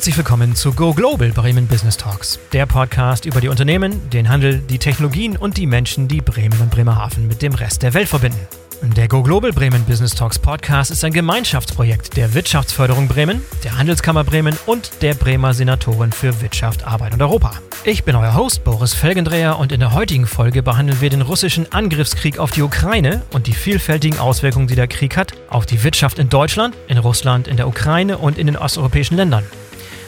herzlich willkommen zu Go Global Bremen Business Talks, der Podcast über die Unternehmen, den Handel, die Technologien und die Menschen, die Bremen und Bremerhaven mit dem Rest der Welt verbinden. Der Go Global Bremen Business Talks Podcast ist ein Gemeinschaftsprojekt der Wirtschaftsförderung Bremen, der Handelskammer Bremen und der Bremer Senatorin für Wirtschaft, Arbeit und Europa. Ich bin euer Host Boris Felgendreher und in der heutigen Folge behandeln wir den russischen Angriffskrieg auf die Ukraine und die vielfältigen Auswirkungen, die der Krieg hat auf die Wirtschaft in Deutschland, in Russland, in der Ukraine und in den osteuropäischen Ländern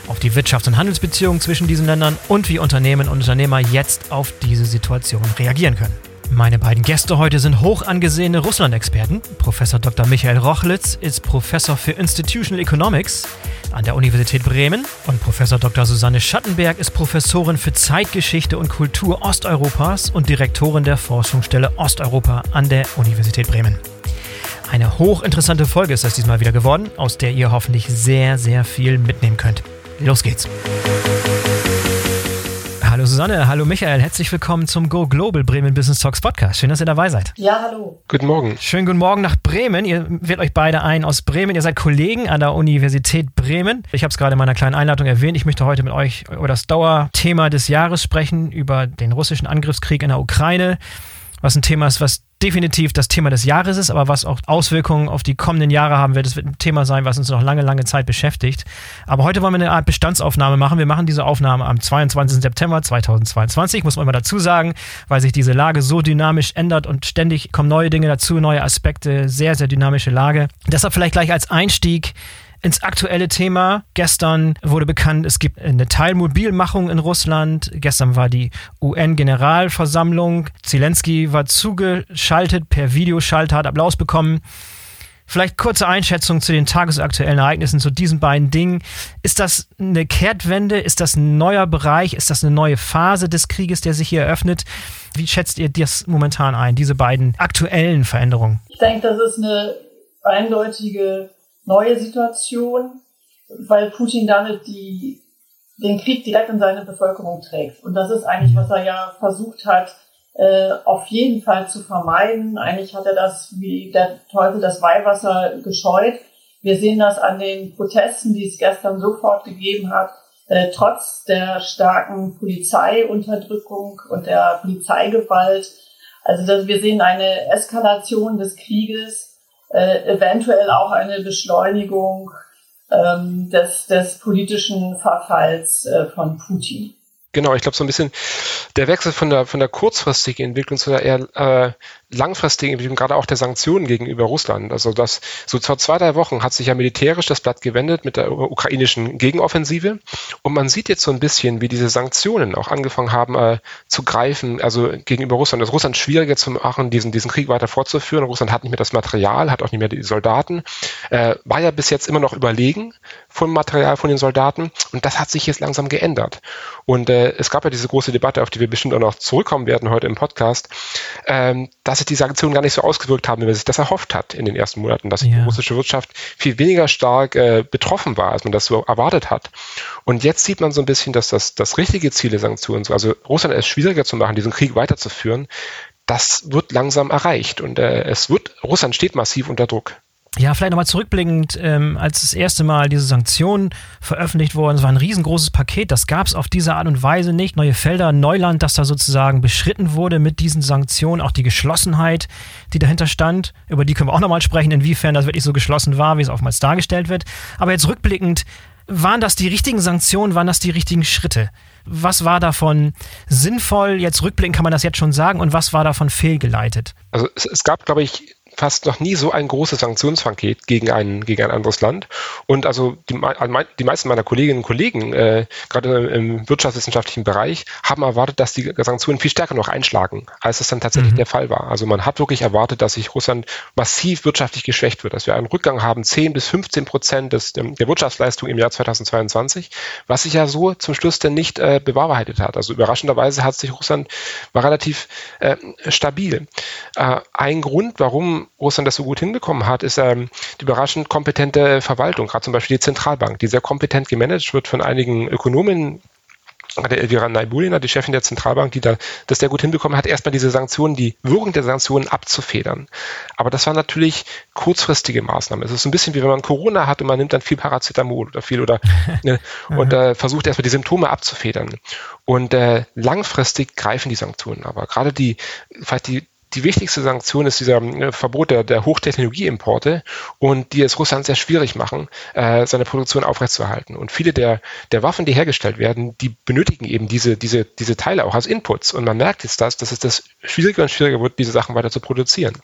auf die Wirtschafts- und Handelsbeziehungen zwischen diesen Ländern und wie Unternehmen und Unternehmer jetzt auf diese Situation reagieren können. Meine beiden Gäste heute sind hoch angesehene Russland-Experten. Professor Dr. Michael Rochlitz ist Professor für Institutional Economics an der Universität Bremen und Professor Dr. Susanne Schattenberg ist Professorin für Zeitgeschichte und Kultur Osteuropas und Direktorin der Forschungsstelle Osteuropa an der Universität Bremen. Eine hochinteressante Folge ist das diesmal wieder geworden, aus der ihr hoffentlich sehr, sehr viel mitnehmen könnt. Los geht's! Hallo Susanne, hallo Michael, herzlich willkommen zum Go Global Bremen Business Talks Podcast. Schön, dass ihr dabei seid. Ja, hallo. Guten Morgen. Schönen guten Morgen nach Bremen. Ihr wählt euch beide ein aus Bremen. Ihr seid Kollegen an der Universität Bremen. Ich habe es gerade in meiner kleinen Einleitung erwähnt. Ich möchte heute mit euch über das Dauerthema des Jahres sprechen, über den russischen Angriffskrieg in der Ukraine was ein Thema ist, was definitiv das Thema des Jahres ist, aber was auch Auswirkungen auf die kommenden Jahre haben wird. Das wird ein Thema sein, was uns noch lange, lange Zeit beschäftigt. Aber heute wollen wir eine Art Bestandsaufnahme machen. Wir machen diese Aufnahme am 22. September 2022, muss man immer dazu sagen, weil sich diese Lage so dynamisch ändert und ständig kommen neue Dinge dazu, neue Aspekte, sehr, sehr dynamische Lage. Deshalb vielleicht gleich als Einstieg ins aktuelle Thema. Gestern wurde bekannt, es gibt eine Teilmobilmachung in Russland. Gestern war die UN-Generalversammlung. Zelensky war zugeschaltet per Videoschalter, hat Applaus bekommen. Vielleicht kurze Einschätzung zu den tagesaktuellen Ereignissen, zu diesen beiden Dingen. Ist das eine Kehrtwende? Ist das ein neuer Bereich? Ist das eine neue Phase des Krieges, der sich hier eröffnet? Wie schätzt ihr das momentan ein, diese beiden aktuellen Veränderungen? Ich denke, das ist eine eindeutige neue Situation, weil Putin damit die, den Krieg direkt in seine Bevölkerung trägt. Und das ist eigentlich, was er ja versucht hat, äh, auf jeden Fall zu vermeiden. Eigentlich hat er das wie der Teufel das Weihwasser gescheut. Wir sehen das an den Protesten, die es gestern sofort gegeben hat, äh, trotz der starken Polizeiunterdrückung und der Polizeigewalt. Also dass wir sehen eine Eskalation des Krieges äh, eventuell auch eine Beschleunigung ähm, des, des politischen Verfalls äh, von Putin. Genau, ich glaube so ein bisschen der Wechsel von der von der kurzfristigen Entwicklung zu der eher äh, langfristigen Entwicklung, gerade auch der Sanktionen gegenüber Russland. Also das so vor zwei drei Wochen hat sich ja militärisch das Blatt gewendet mit der ukrainischen Gegenoffensive und man sieht jetzt so ein bisschen, wie diese Sanktionen auch angefangen haben äh, zu greifen, also gegenüber Russland. Das Russland schwieriger zu machen, diesen diesen Krieg weiter fortzuführen. Russland hat nicht mehr das Material, hat auch nicht mehr die Soldaten, äh, war ja bis jetzt immer noch überlegen vom Material von den Soldaten und das hat sich jetzt langsam geändert. Und äh, es gab ja diese große Debatte, auf die wir bestimmt auch noch zurückkommen werden heute im Podcast, ähm, dass sich die Sanktionen gar nicht so ausgewirkt haben, wie man sich das erhofft hat in den ersten Monaten, dass ja. die russische Wirtschaft viel weniger stark äh, betroffen war, als man das so erwartet hat. Und jetzt sieht man so ein bisschen, dass das, das richtige Ziel der Sanktionen, also Russland es schwieriger zu machen, diesen Krieg weiterzuführen, das wird langsam erreicht und äh, es wird, Russland steht massiv unter Druck. Ja, vielleicht nochmal zurückblickend, ähm, als das erste Mal diese Sanktionen veröffentlicht wurden, es war ein riesengroßes Paket, das gab es auf diese Art und Weise nicht. Neue Felder, Neuland, das da sozusagen beschritten wurde mit diesen Sanktionen, auch die Geschlossenheit, die dahinter stand, über die können wir auch nochmal sprechen, inwiefern das wirklich so geschlossen war, wie es oftmals dargestellt wird. Aber jetzt rückblickend, waren das die richtigen Sanktionen, waren das die richtigen Schritte? Was war davon sinnvoll? Jetzt rückblickend kann man das jetzt schon sagen und was war davon fehlgeleitet? Also es, es gab, glaube ich, fast noch nie so ein großes Sanktionspaket gegen ein, gegen ein anderes Land. Und also die, die meisten meiner Kolleginnen und Kollegen, äh, gerade im wirtschaftswissenschaftlichen Bereich, haben erwartet, dass die Sanktionen viel stärker noch einschlagen, als es dann tatsächlich mhm. der Fall war. Also man hat wirklich erwartet, dass sich Russland massiv wirtschaftlich geschwächt wird, dass wir einen Rückgang haben, 10 bis 15 Prozent des, der Wirtschaftsleistung im Jahr 2022, was sich ja so zum Schluss denn nicht äh, bewahrheitet hat. Also überraschenderweise hat sich Russland war relativ äh, stabil. Äh, ein Grund, warum Russland das so gut hinbekommen hat, ist ähm, die überraschend kompetente Verwaltung, gerade zum Beispiel die Zentralbank, die sehr kompetent gemanagt wird von einigen Ökonomen der Elvira Naibulina, die Chefin der Zentralbank, die da das sehr gut hinbekommen hat, erstmal diese Sanktionen, die Wirkung der Sanktionen abzufedern. Aber das war natürlich kurzfristige Maßnahmen. Es ist so ein bisschen wie wenn man Corona hat und man nimmt dann viel Paracetamol oder viel oder ne, und äh, versucht erstmal die Symptome abzufedern. Und äh, langfristig greifen die Sanktionen aber. Gerade die, vielleicht die die wichtigste Sanktion ist dieser äh, Verbot der, der Hochtechnologieimporte und die es Russland sehr schwierig machen, äh, seine Produktion aufrechtzuerhalten. Und viele der, der Waffen, die hergestellt werden, die benötigen eben diese, diese, diese Teile auch als Inputs. Und man merkt jetzt das, dass es das schwieriger und schwieriger wird, diese Sachen weiter zu produzieren.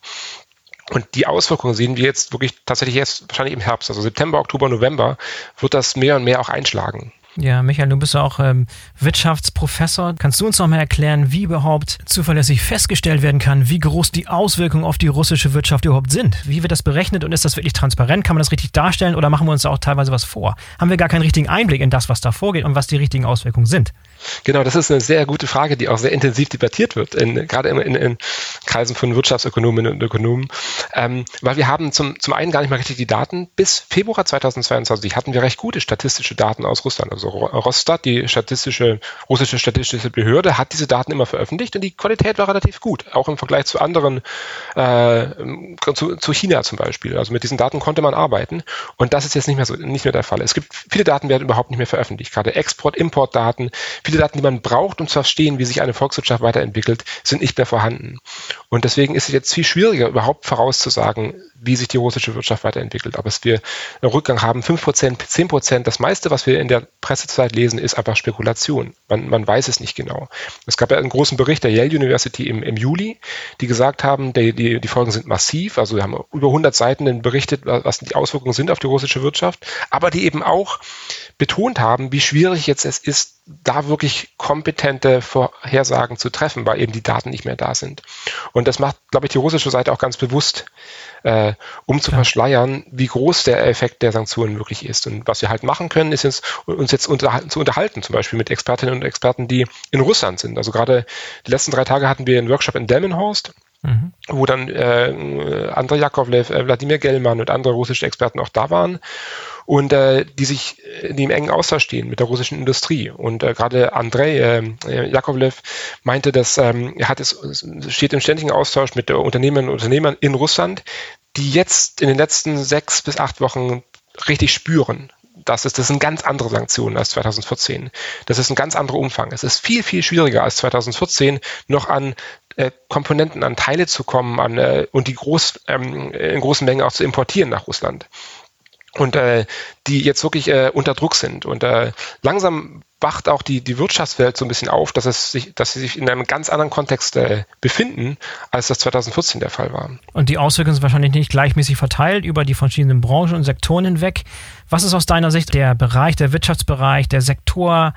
Und die Auswirkungen sehen wir jetzt wirklich tatsächlich erst wahrscheinlich im Herbst, also September, Oktober, November, wird das mehr und mehr auch einschlagen. Ja, Michael, du bist auch ähm, Wirtschaftsprofessor. Kannst du uns noch mal erklären, wie überhaupt zuverlässig festgestellt werden kann, wie groß die Auswirkungen auf die russische Wirtschaft überhaupt sind? Wie wird das berechnet und ist das wirklich transparent? Kann man das richtig darstellen oder machen wir uns da auch teilweise was vor? Haben wir gar keinen richtigen Einblick in das, was da vorgeht und was die richtigen Auswirkungen sind? Genau, das ist eine sehr gute Frage, die auch sehr intensiv debattiert wird, in, gerade in, in, in Kreisen von Wirtschaftsökonominnen und Ökonomen, ähm, weil wir haben zum, zum einen gar nicht mal richtig die Daten. Bis Februar 2022 hatten wir recht gute statistische Daten aus Russland. Also Rostat, die statistische, russische statistische Behörde, hat diese Daten immer veröffentlicht und die Qualität war relativ gut, auch im Vergleich zu anderen, äh, zu, zu China zum Beispiel. Also mit diesen Daten konnte man arbeiten und das ist jetzt nicht mehr so, nicht mehr der Fall. Es gibt viele Daten werden überhaupt nicht mehr veröffentlicht, gerade Export, Import-Daten, Viele Daten, die man braucht, um zu verstehen, wie sich eine Volkswirtschaft weiterentwickelt, sind nicht mehr vorhanden. Und deswegen ist es jetzt viel schwieriger, überhaupt vorauszusagen, wie sich die russische Wirtschaft weiterentwickelt. Aber dass wir einen Rückgang haben, 5%, 10%, das meiste, was wir in der Pressezeit lesen, ist einfach Spekulation. Man, man weiß es nicht genau. Es gab ja einen großen Bericht der Yale University im, im Juli, die gesagt haben, die, die, die Folgen sind massiv. Also wir haben über 100 Seiten berichtet, was die Auswirkungen sind auf die russische Wirtschaft, aber die eben auch betont haben, wie schwierig jetzt es ist, da wirklich kompetente Vorhersagen zu treffen, weil eben die Daten nicht mehr da sind. Und das macht, glaube ich, die russische Seite auch ganz bewusst, äh, um zu verschleiern, wie groß der Effekt der Sanktionen wirklich ist. Und was wir halt machen können, ist jetzt, uns jetzt unterhalten, zu unterhalten, zum Beispiel mit Expertinnen und Experten, die in Russland sind. Also gerade die letzten drei Tage hatten wir einen Workshop in Delmenhorst, Mhm. wo dann äh, Andrei Jakovlev, äh, Wladimir Gellmann und andere russische Experten auch da waren und äh, die sich in dem engen Austausch stehen mit der russischen Industrie. Und äh, gerade Andrei äh, Jakovlev meinte, dass ähm, er hat es steht im ständigen Austausch mit der Unternehmerinnen und Unternehmern in Russland, die jetzt in den letzten sechs bis acht Wochen richtig spüren, das ist, das sind ganz andere Sanktionen als 2014. Das ist ein ganz anderer Umfang. Es ist viel, viel schwieriger als 2014 noch an äh, Komponenten, an Teile zu kommen an, äh, und die groß, ähm, in großen Mengen auch zu importieren nach Russland. Und äh, die jetzt wirklich äh, unter Druck sind. Und äh, langsam wacht auch die, die Wirtschaftswelt so ein bisschen auf, dass, es sich, dass sie sich in einem ganz anderen Kontext äh, befinden, als das 2014 der Fall war. Und die Auswirkungen sind wahrscheinlich nicht gleichmäßig verteilt über die verschiedenen Branchen und Sektoren hinweg. Was ist aus deiner Sicht der Bereich, der Wirtschaftsbereich, der Sektor,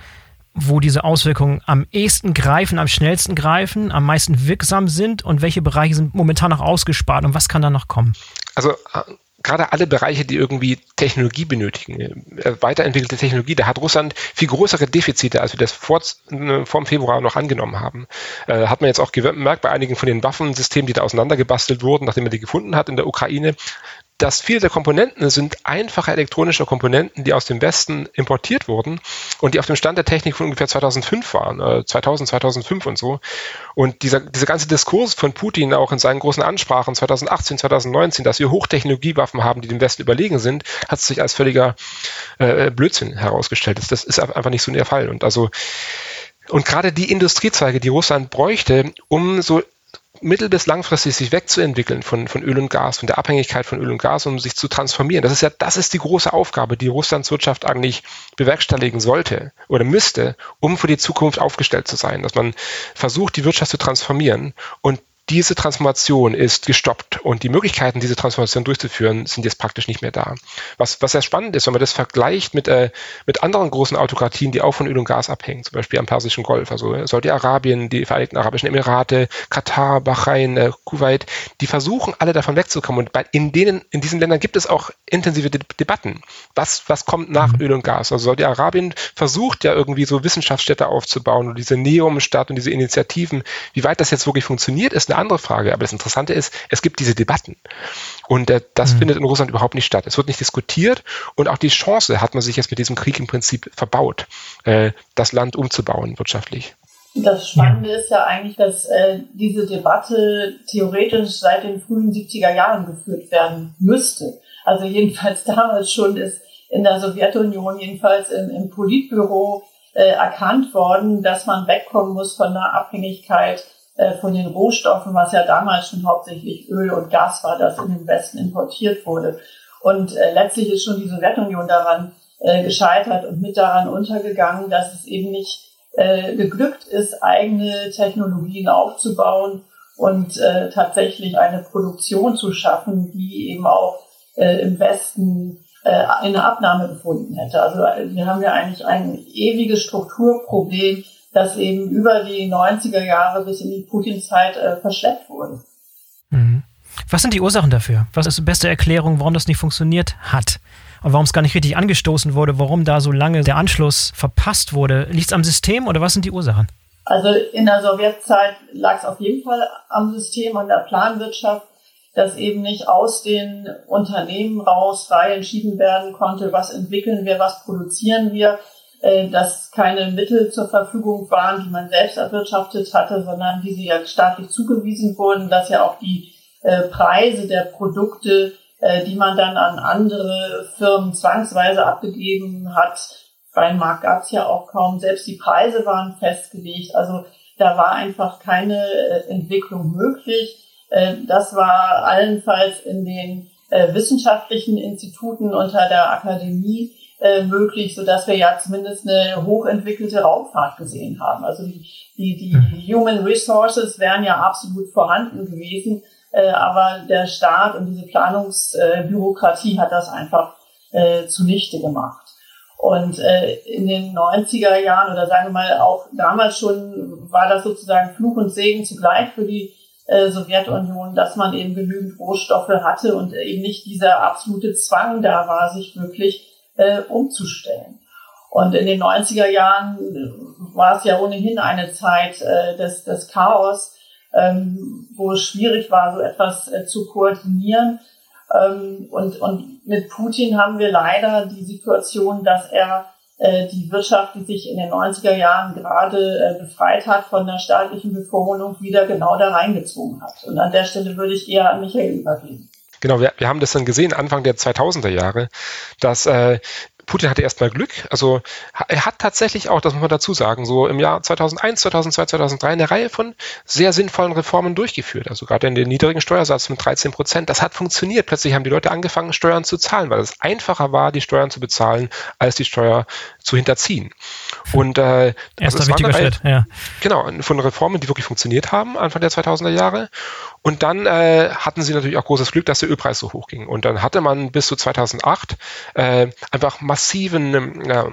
wo diese Auswirkungen am ehesten greifen, am schnellsten greifen, am meisten wirksam sind und welche Bereiche sind momentan noch ausgespart und was kann da noch kommen? Also äh, gerade alle Bereiche, die irgendwie Technologie benötigen, äh, weiterentwickelte Technologie, da hat Russland viel größere Defizite, als wir das vor, äh, vor dem Februar noch angenommen haben. Äh, hat man jetzt auch gemerkt bei einigen von den Waffensystemen, die da auseinandergebastelt wurden, nachdem man die gefunden hat in der Ukraine dass viele der Komponenten sind einfache elektronische Komponenten, die aus dem Westen importiert wurden und die auf dem Stand der Technik von ungefähr 2005 waren, äh, 2000, 2005 und so. Und dieser, dieser ganze Diskurs von Putin auch in seinen großen Ansprachen 2018, 2019, dass wir Hochtechnologiewaffen haben, die dem Westen überlegen sind, hat sich als völliger äh, Blödsinn herausgestellt. Das, das ist einfach nicht so der Fall. Und also und gerade die Industriezweige, die Russland bräuchte, um so mittel- bis langfristig sich wegzuentwickeln von, von Öl und Gas, von der Abhängigkeit von Öl und Gas, um sich zu transformieren. Das ist ja, das ist die große Aufgabe, die Russlands Wirtschaft eigentlich bewerkstelligen sollte oder müsste, um für die Zukunft aufgestellt zu sein, dass man versucht, die Wirtschaft zu transformieren und diese Transformation ist gestoppt und die Möglichkeiten, diese Transformation durchzuführen, sind jetzt praktisch nicht mehr da. Was, was sehr spannend ist, wenn man das vergleicht mit, äh, mit anderen großen Autokratien, die auch von Öl und Gas abhängen, zum Beispiel am Persischen Golf, also Saudi-Arabien, die Vereinigten Arabischen Emirate, Katar, Bahrain, äh, Kuwait, die versuchen alle davon wegzukommen. Und bei, in denen, in diesen Ländern gibt es auch intensive De Debatten. Was, was kommt nach mhm. Öl und Gas? Also Saudi-Arabien versucht ja irgendwie so Wissenschaftsstädte aufzubauen und diese Neum-Stadt und diese Initiativen. Wie weit das jetzt wirklich funktioniert, ist eine andere Frage. Aber das Interessante ist, es gibt diese Debatten. Und äh, das mhm. findet in Russland überhaupt nicht statt. Es wird nicht diskutiert und auch die Chance hat man sich jetzt mit diesem Krieg im Prinzip verbaut, äh, das Land umzubauen wirtschaftlich. Das Spannende ist ja eigentlich, dass äh, diese Debatte theoretisch seit den frühen 70er Jahren geführt werden müsste. Also jedenfalls damals schon ist in der Sowjetunion, jedenfalls im, im Politbüro äh, erkannt worden, dass man wegkommen muss von der Abhängigkeit äh, von den Rohstoffen, was ja damals schon hauptsächlich Öl und Gas war, das in den Westen importiert wurde. Und äh, letztlich ist schon die Sowjetunion daran äh, gescheitert und mit daran untergegangen, dass es eben nicht äh, geglückt ist, eigene Technologien aufzubauen und äh, tatsächlich eine Produktion zu schaffen, die eben auch äh, im Westen äh, eine Abnahme gefunden hätte. Also äh, wir haben ja eigentlich ein ewiges Strukturproblem, das eben über die 90er Jahre bis in die Putin-Zeit äh, verschleppt wurde. Mhm. Was sind die Ursachen dafür? Was ist die beste Erklärung, warum das nicht funktioniert hat? Und warum es gar nicht richtig angestoßen wurde, warum da so lange der Anschluss verpasst wurde? Liegt es am System oder was sind die Ursachen? Also in der Sowjetzeit lag es auf jeden Fall am System, an der Planwirtschaft, dass eben nicht aus den Unternehmen raus frei entschieden werden konnte, was entwickeln wir, was produzieren wir, äh, dass keine Mittel zur Verfügung waren, die man selbst erwirtschaftet hatte, sondern die sie ja staatlich zugewiesen wurden, dass ja auch die äh, Preise der Produkte äh, die man dann an andere Firmen zwangsweise abgegeben hat. Freien Markt gab es ja auch kaum. Selbst die Preise waren festgelegt. Also da war einfach keine äh, Entwicklung möglich. Das war allenfalls in den wissenschaftlichen Instituten unter der Akademie äh, möglich, so dass wir ja zumindest eine hochentwickelte Raumfahrt gesehen haben. Also die, die, die mhm. Human Resources wären ja absolut vorhanden gewesen äh, aber der Staat und diese Planungsbürokratie hat das einfach äh, zunichte gemacht. Und äh, in den 90er Jahren oder sagen wir mal auch damals schon war das sozusagen Fluch und Segen zugleich für die äh, Sowjetunion, dass man eben genügend Rohstoffe hatte und eben nicht dieser absolute Zwang da war, sich wirklich äh, umzustellen. Und in den 90er Jahren war es ja ohnehin eine Zeit äh, des, des Chaos, ähm, wo es schwierig war, so etwas äh, zu koordinieren. Ähm, und, und mit Putin haben wir leider die Situation, dass er äh, die Wirtschaft, die sich in den 90er Jahren gerade äh, befreit hat von der staatlichen Bevormundung, wieder genau da reingezogen hat. Und an der Stelle würde ich eher an Michael übergeben. Genau, wir, wir haben das dann gesehen Anfang der 2000er Jahre, dass äh, Putin hatte erstmal Glück. Also er hat tatsächlich auch, das muss man dazu sagen, so im Jahr 2001, 2002, 2003 eine Reihe von sehr sinnvollen Reformen durchgeführt. Also gerade in den niedrigen Steuersatz mit 13 Prozent. Das hat funktioniert. Plötzlich haben die Leute angefangen, Steuern zu zahlen, weil es einfacher war, die Steuern zu bezahlen, als die Steuer zu hinterziehen. Und äh, Erster also wichtiger Schritt, ja. Genau, von Reformen, die wirklich funktioniert haben, Anfang der 2000er Jahre. Und dann äh, hatten sie natürlich auch großes Glück, dass der Ölpreis so hoch ging. Und dann hatte man bis zu 2008 äh, einfach massiven äh,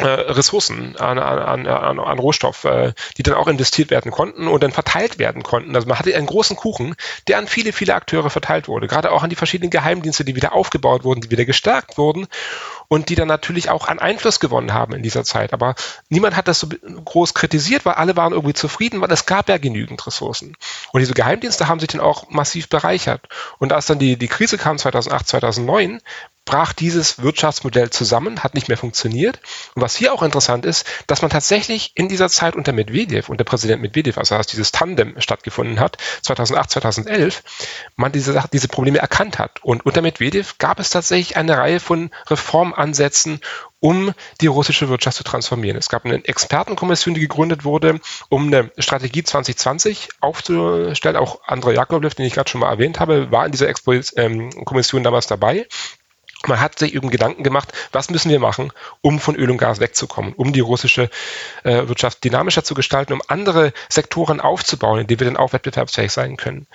äh, Ressourcen an, an, an, an Rohstoff, äh, die dann auch investiert werden konnten und dann verteilt werden konnten. Also man hatte einen großen Kuchen, der an viele, viele Akteure verteilt wurde. Gerade auch an die verschiedenen Geheimdienste, die wieder aufgebaut wurden, die wieder gestärkt wurden und die dann natürlich auch an Einfluss gewonnen haben in dieser Zeit. Aber niemand hat das so groß kritisiert, weil alle waren irgendwie zufrieden, weil es gab ja genügend Ressourcen. Und diese Geheimdienste haben sich dann auch massiv bereichert. Und als dann die, die Krise kam 2008, 2009, brach dieses Wirtschaftsmodell zusammen, hat nicht mehr funktioniert. Und was hier auch interessant ist, dass man tatsächlich in dieser Zeit unter Medvedev, unter Präsident Medvedev, also als dieses Tandem stattgefunden hat, 2008, 2011, man diese, diese Probleme erkannt hat. Und unter Medvedev gab es tatsächlich eine Reihe von Reformansätzen, um die russische Wirtschaft zu transformieren. Es gab eine Expertenkommission, die gegründet wurde, um eine Strategie 2020 aufzustellen. Auch Andrei Jakovlev, den ich gerade schon mal erwähnt habe, war in dieser Expo ähm, Kommission damals dabei. Man hat sich eben Gedanken gemacht, was müssen wir machen, um von Öl und Gas wegzukommen, um die russische äh, Wirtschaft dynamischer zu gestalten, um andere Sektoren aufzubauen, in denen wir dann auch wettbewerbsfähig sein können.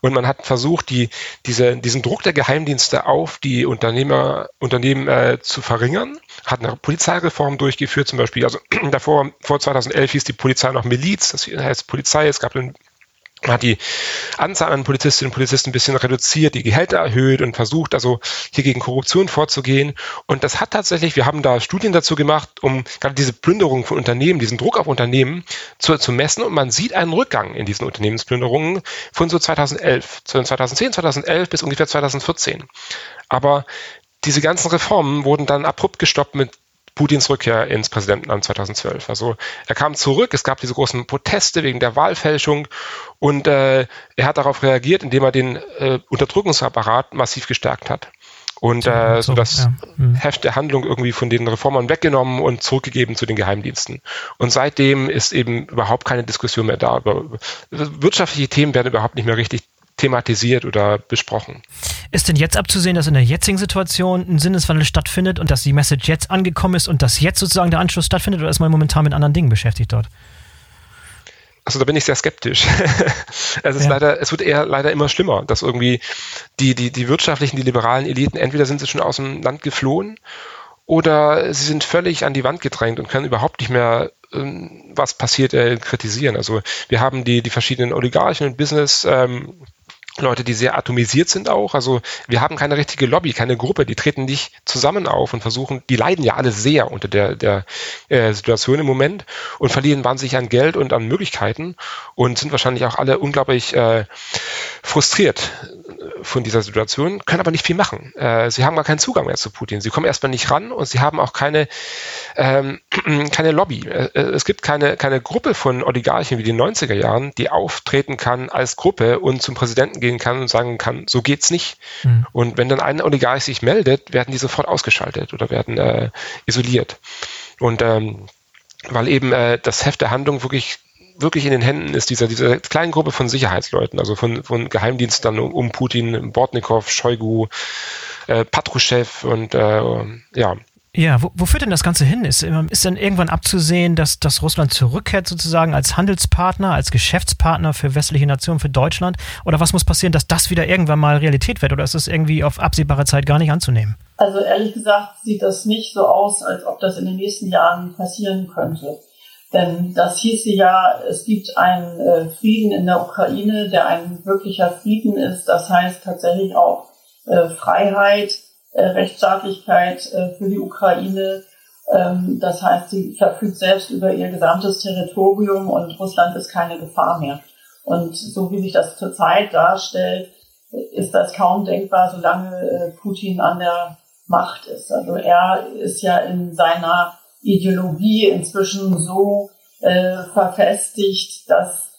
Und man hat versucht, die, diese, diesen Druck der Geheimdienste auf die Unternehmer, Unternehmen äh, zu verringern, hat eine Polizeireform durchgeführt, zum Beispiel, also davor, vor 2011 hieß die Polizei noch Miliz, das heißt Polizei, es gab man hat die Anzahl an Polizistinnen und Polizisten ein bisschen reduziert, die Gehälter erhöht und versucht also hier gegen Korruption vorzugehen. Und das hat tatsächlich, wir haben da Studien dazu gemacht, um gerade diese Plünderung von Unternehmen, diesen Druck auf Unternehmen zu, zu messen. Und man sieht einen Rückgang in diesen Unternehmensplünderungen von so 2011, 2010, 2011 bis ungefähr 2014. Aber diese ganzen Reformen wurden dann abrupt gestoppt mit Putins Rückkehr ins Präsidentenamt 2012. Also er kam zurück, es gab diese großen Proteste wegen der Wahlfälschung und äh, er hat darauf reagiert, indem er den äh, Unterdrückungsapparat massiv gestärkt hat. Und äh, so das ja. hm. Heft der Handlung irgendwie von den Reformern weggenommen und zurückgegeben zu den Geheimdiensten. Und seitdem ist eben überhaupt keine Diskussion mehr da. Wirtschaftliche Themen werden überhaupt nicht mehr richtig thematisiert oder besprochen. Ist denn jetzt abzusehen, dass in der jetzigen Situation ein Sinneswandel stattfindet und dass die Message jetzt angekommen ist und dass jetzt sozusagen der Anschluss stattfindet oder ist man momentan mit anderen Dingen beschäftigt dort? Also da bin ich sehr skeptisch. es ist ja. leider, es wird eher leider immer schlimmer, dass irgendwie die, die, die wirtschaftlichen, die liberalen Eliten, entweder sind sie schon aus dem Land geflohen oder sie sind völlig an die Wand gedrängt und können überhaupt nicht mehr ähm, was passiert, äh, kritisieren. Also wir haben die, die verschiedenen Oligarchen und Business ähm, Leute, die sehr atomisiert sind auch. Also wir haben keine richtige Lobby, keine Gruppe, die treten nicht zusammen auf und versuchen, die leiden ja alle sehr unter der, der äh, Situation im Moment und verlieren wahnsinnig an Geld und an Möglichkeiten und sind wahrscheinlich auch alle unglaublich äh, frustriert von dieser Situation, können aber nicht viel machen. Äh, sie haben gar keinen Zugang mehr zu Putin. Sie kommen erstmal nicht ran und sie haben auch keine, ähm, keine Lobby. Äh, äh es gibt keine, keine Gruppe von Oligarchen wie den 90er Jahren, die auftreten kann als Gruppe und zum Präsidenten gehen kann und sagen kann, so geht's nicht. Mhm. Und wenn dann ein Oligarch sich meldet, werden die sofort ausgeschaltet oder werden äh, isoliert. Und ähm, weil eben äh, das Heft der Handlung wirklich wirklich in den Händen ist dieser, diese kleinen Gruppe von Sicherheitsleuten, also von, von Geheimdiensten um, um Putin, Bortnikow, Shoigu, äh, Patruschew und äh, ja, ja, wo, wo führt denn das Ganze hin? Ist, ist denn irgendwann abzusehen, dass, dass Russland zurückkehrt sozusagen als Handelspartner, als Geschäftspartner für westliche Nationen, für Deutschland? Oder was muss passieren, dass das wieder irgendwann mal Realität wird? Oder ist das irgendwie auf absehbare Zeit gar nicht anzunehmen? Also ehrlich gesagt sieht das nicht so aus, als ob das in den nächsten Jahren passieren könnte. Denn das hieße ja, es gibt einen äh, Frieden in der Ukraine, der ein wirklicher Frieden ist. Das heißt tatsächlich auch äh, Freiheit, äh, Rechtsstaatlichkeit für die Ukraine. Ähm, das heißt, sie verfügt selbst über ihr gesamtes Territorium und Russland ist keine Gefahr mehr. Und so wie sich das zurzeit darstellt, ist das kaum denkbar, solange Putin an der Macht ist. Also er ist ja in seiner Ideologie inzwischen so äh, verfestigt, dass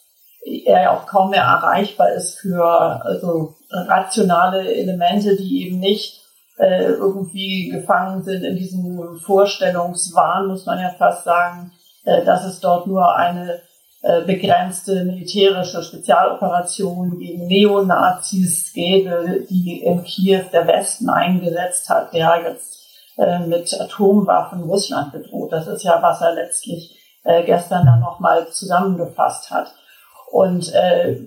er ja auch kaum mehr erreichbar ist für also rationale Elemente, die eben nicht äh, irgendwie gefangen sind in diesem Vorstellungswahn, muss man ja fast sagen, äh, dass es dort nur eine äh, begrenzte militärische Spezialoperation gegen Neonazis gäbe, die in Kiew der Westen eingesetzt hat, der jetzt äh, mit Atomwaffen Russland bedroht. Das ist ja, was er letztlich äh, gestern dann nochmal zusammengefasst hat. Und äh,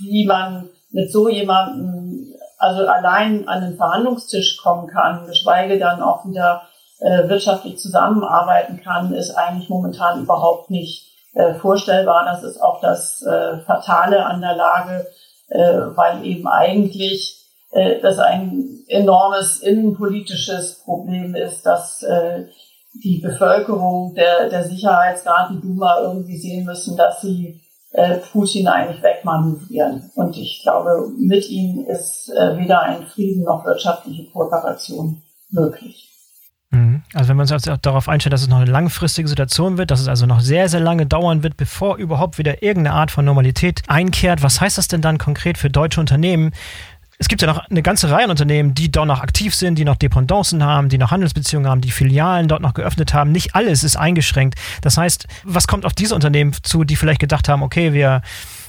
wie man mit so jemandem also allein an den Verhandlungstisch kommen kann, geschweige dann auch wieder wirtschaftlich zusammenarbeiten kann, ist eigentlich momentan überhaupt nicht vorstellbar. Das ist auch das Fatale an der Lage, weil eben eigentlich äh, das ein enormes innenpolitisches Problem ist, dass äh, die Bevölkerung, der, der Sicherheitsrat, die Duma irgendwie sehen müssen, dass sie äh, Putin eigentlich wegmanövrieren. Und ich glaube, mit ihm ist äh, weder ein Frieden noch wirtschaftliche Kooperation möglich. Mhm. Also wenn man also darauf einstellt, dass es noch eine langfristige Situation wird, dass es also noch sehr, sehr lange dauern wird, bevor überhaupt wieder irgendeine Art von Normalität einkehrt, was heißt das denn dann konkret für deutsche Unternehmen? Es gibt ja noch eine ganze Reihe an Unternehmen, die dort noch aktiv sind, die noch Dependancen haben, die noch Handelsbeziehungen haben, die Filialen dort noch geöffnet haben. Nicht alles ist eingeschränkt. Das heißt, was kommt auf diese Unternehmen zu, die vielleicht gedacht haben, okay, wir,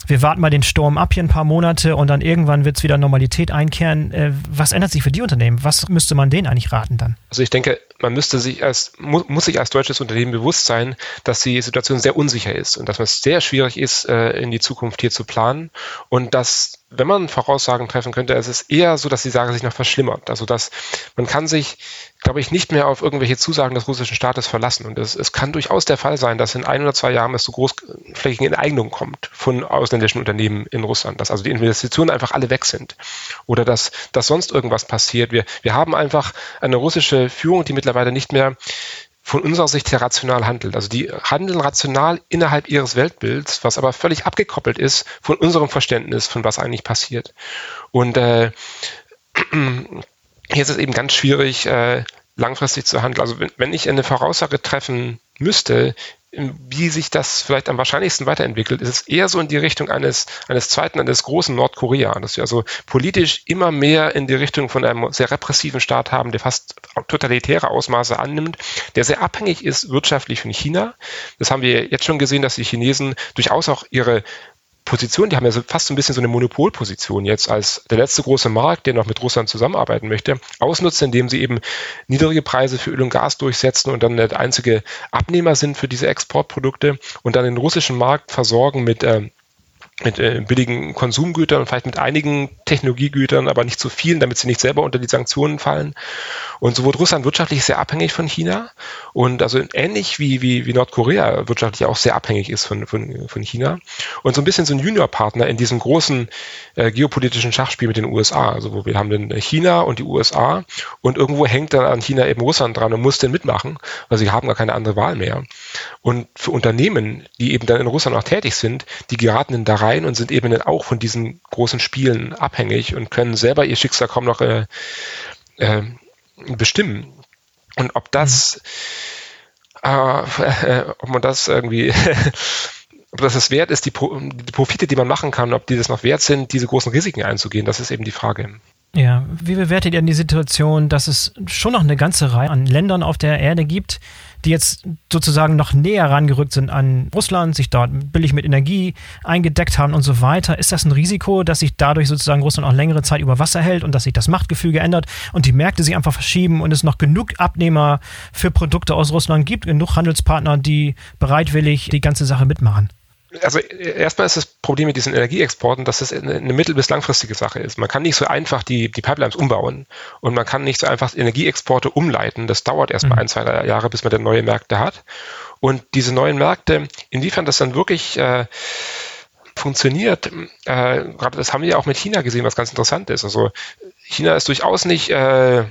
wir warten mal den Sturm ab hier ein paar Monate und dann irgendwann wird es wieder Normalität einkehren. Äh, was ändert sich für die Unternehmen? Was müsste man denen eigentlich raten dann? Also ich denke, man müsste sich als, mu muss sich als deutsches Unternehmen bewusst sein, dass die Situation sehr unsicher ist und dass es sehr schwierig ist, äh, in die Zukunft hier zu planen und dass, wenn man Voraussagen treffen könnte, es ist eher so, dass die Sache sich noch verschlimmert. Also dass man kann sich, glaube ich, nicht mehr auf irgendwelche Zusagen des russischen Staates verlassen. Und es, es kann durchaus der Fall sein, dass in ein oder zwei Jahren es zu großflächigen Enteignungen kommt von ausländischen Unternehmen in Russland, dass also die Investitionen einfach alle weg sind oder dass, dass sonst irgendwas passiert. Wir, wir haben einfach eine russische Führung, die mittlerweile nicht mehr von unserer Sicht her rational handelt. Also die handeln rational innerhalb ihres Weltbilds, was aber völlig abgekoppelt ist von unserem Verständnis, von was eigentlich passiert. Und äh, hier ist es eben ganz schwierig, äh, langfristig zu handeln. Also wenn, wenn ich eine Voraussage treffen müsste, wie sich das vielleicht am wahrscheinlichsten weiterentwickelt, ist es eher so in die Richtung eines, eines zweiten, eines großen Nordkorea, dass wir also politisch immer mehr in die Richtung von einem sehr repressiven Staat haben, der fast totalitäre Ausmaße annimmt, der sehr abhängig ist wirtschaftlich von China. Das haben wir jetzt schon gesehen, dass die Chinesen durchaus auch ihre Position, die haben ja so fast so ein bisschen so eine Monopolposition jetzt als der letzte große Markt, der noch mit Russland zusammenarbeiten möchte, ausnutzen, indem sie eben niedrige Preise für Öl und Gas durchsetzen und dann der einzige Abnehmer sind für diese Exportprodukte und dann den russischen Markt versorgen mit äh, mit äh, billigen Konsumgütern und vielleicht mit einigen Technologiegütern, aber nicht zu vielen, damit sie nicht selber unter die Sanktionen fallen. Und so wird Russland wirtschaftlich sehr abhängig von China und also ähnlich wie, wie, wie Nordkorea wirtschaftlich auch sehr abhängig ist von, von, von China und so ein bisschen so ein Juniorpartner in diesem großen äh, geopolitischen Schachspiel mit den USA. Also wo wir haben dann China und die USA und irgendwo hängt dann an China eben Russland dran und muss den mitmachen, weil sie haben gar keine andere Wahl mehr. Und für Unternehmen, die eben dann in Russland auch tätig sind, die geraten in da rein und sind eben dann auch von diesen großen Spielen abhängig und können selber ihr Schicksal kaum noch äh, äh, bestimmen. Und ob das, äh, äh, ob man das irgendwie ob das es wert ist, die, die, Profite, die man machen kann, ob die das noch wert sind, diese großen Risiken einzugehen, das ist eben die Frage. Ja, wie bewertet ihr denn die Situation, dass es schon noch eine ganze Reihe an Ländern auf der Erde gibt, die jetzt sozusagen noch näher rangerückt sind an Russland, sich dort billig mit Energie eingedeckt haben und so weiter. Ist das ein Risiko, dass sich dadurch sozusagen Russland auch längere Zeit über Wasser hält und dass sich das Machtgefüge ändert und die Märkte sich einfach verschieben und es noch genug Abnehmer für Produkte aus Russland gibt, genug Handelspartner, die bereitwillig die ganze Sache mitmachen? Also erstmal ist das Problem mit diesen Energieexporten, dass es eine, eine mittel- bis langfristige Sache ist. Man kann nicht so einfach die, die Pipelines umbauen und man kann nicht so einfach Energieexporte umleiten. Das dauert erstmal mhm. ein, zwei Jahre, bis man dann neue Märkte hat. Und diese neuen Märkte, inwiefern das dann wirklich äh, funktioniert, äh, gerade das haben wir ja auch mit China gesehen, was ganz interessant ist. Also China ist durchaus nicht äh,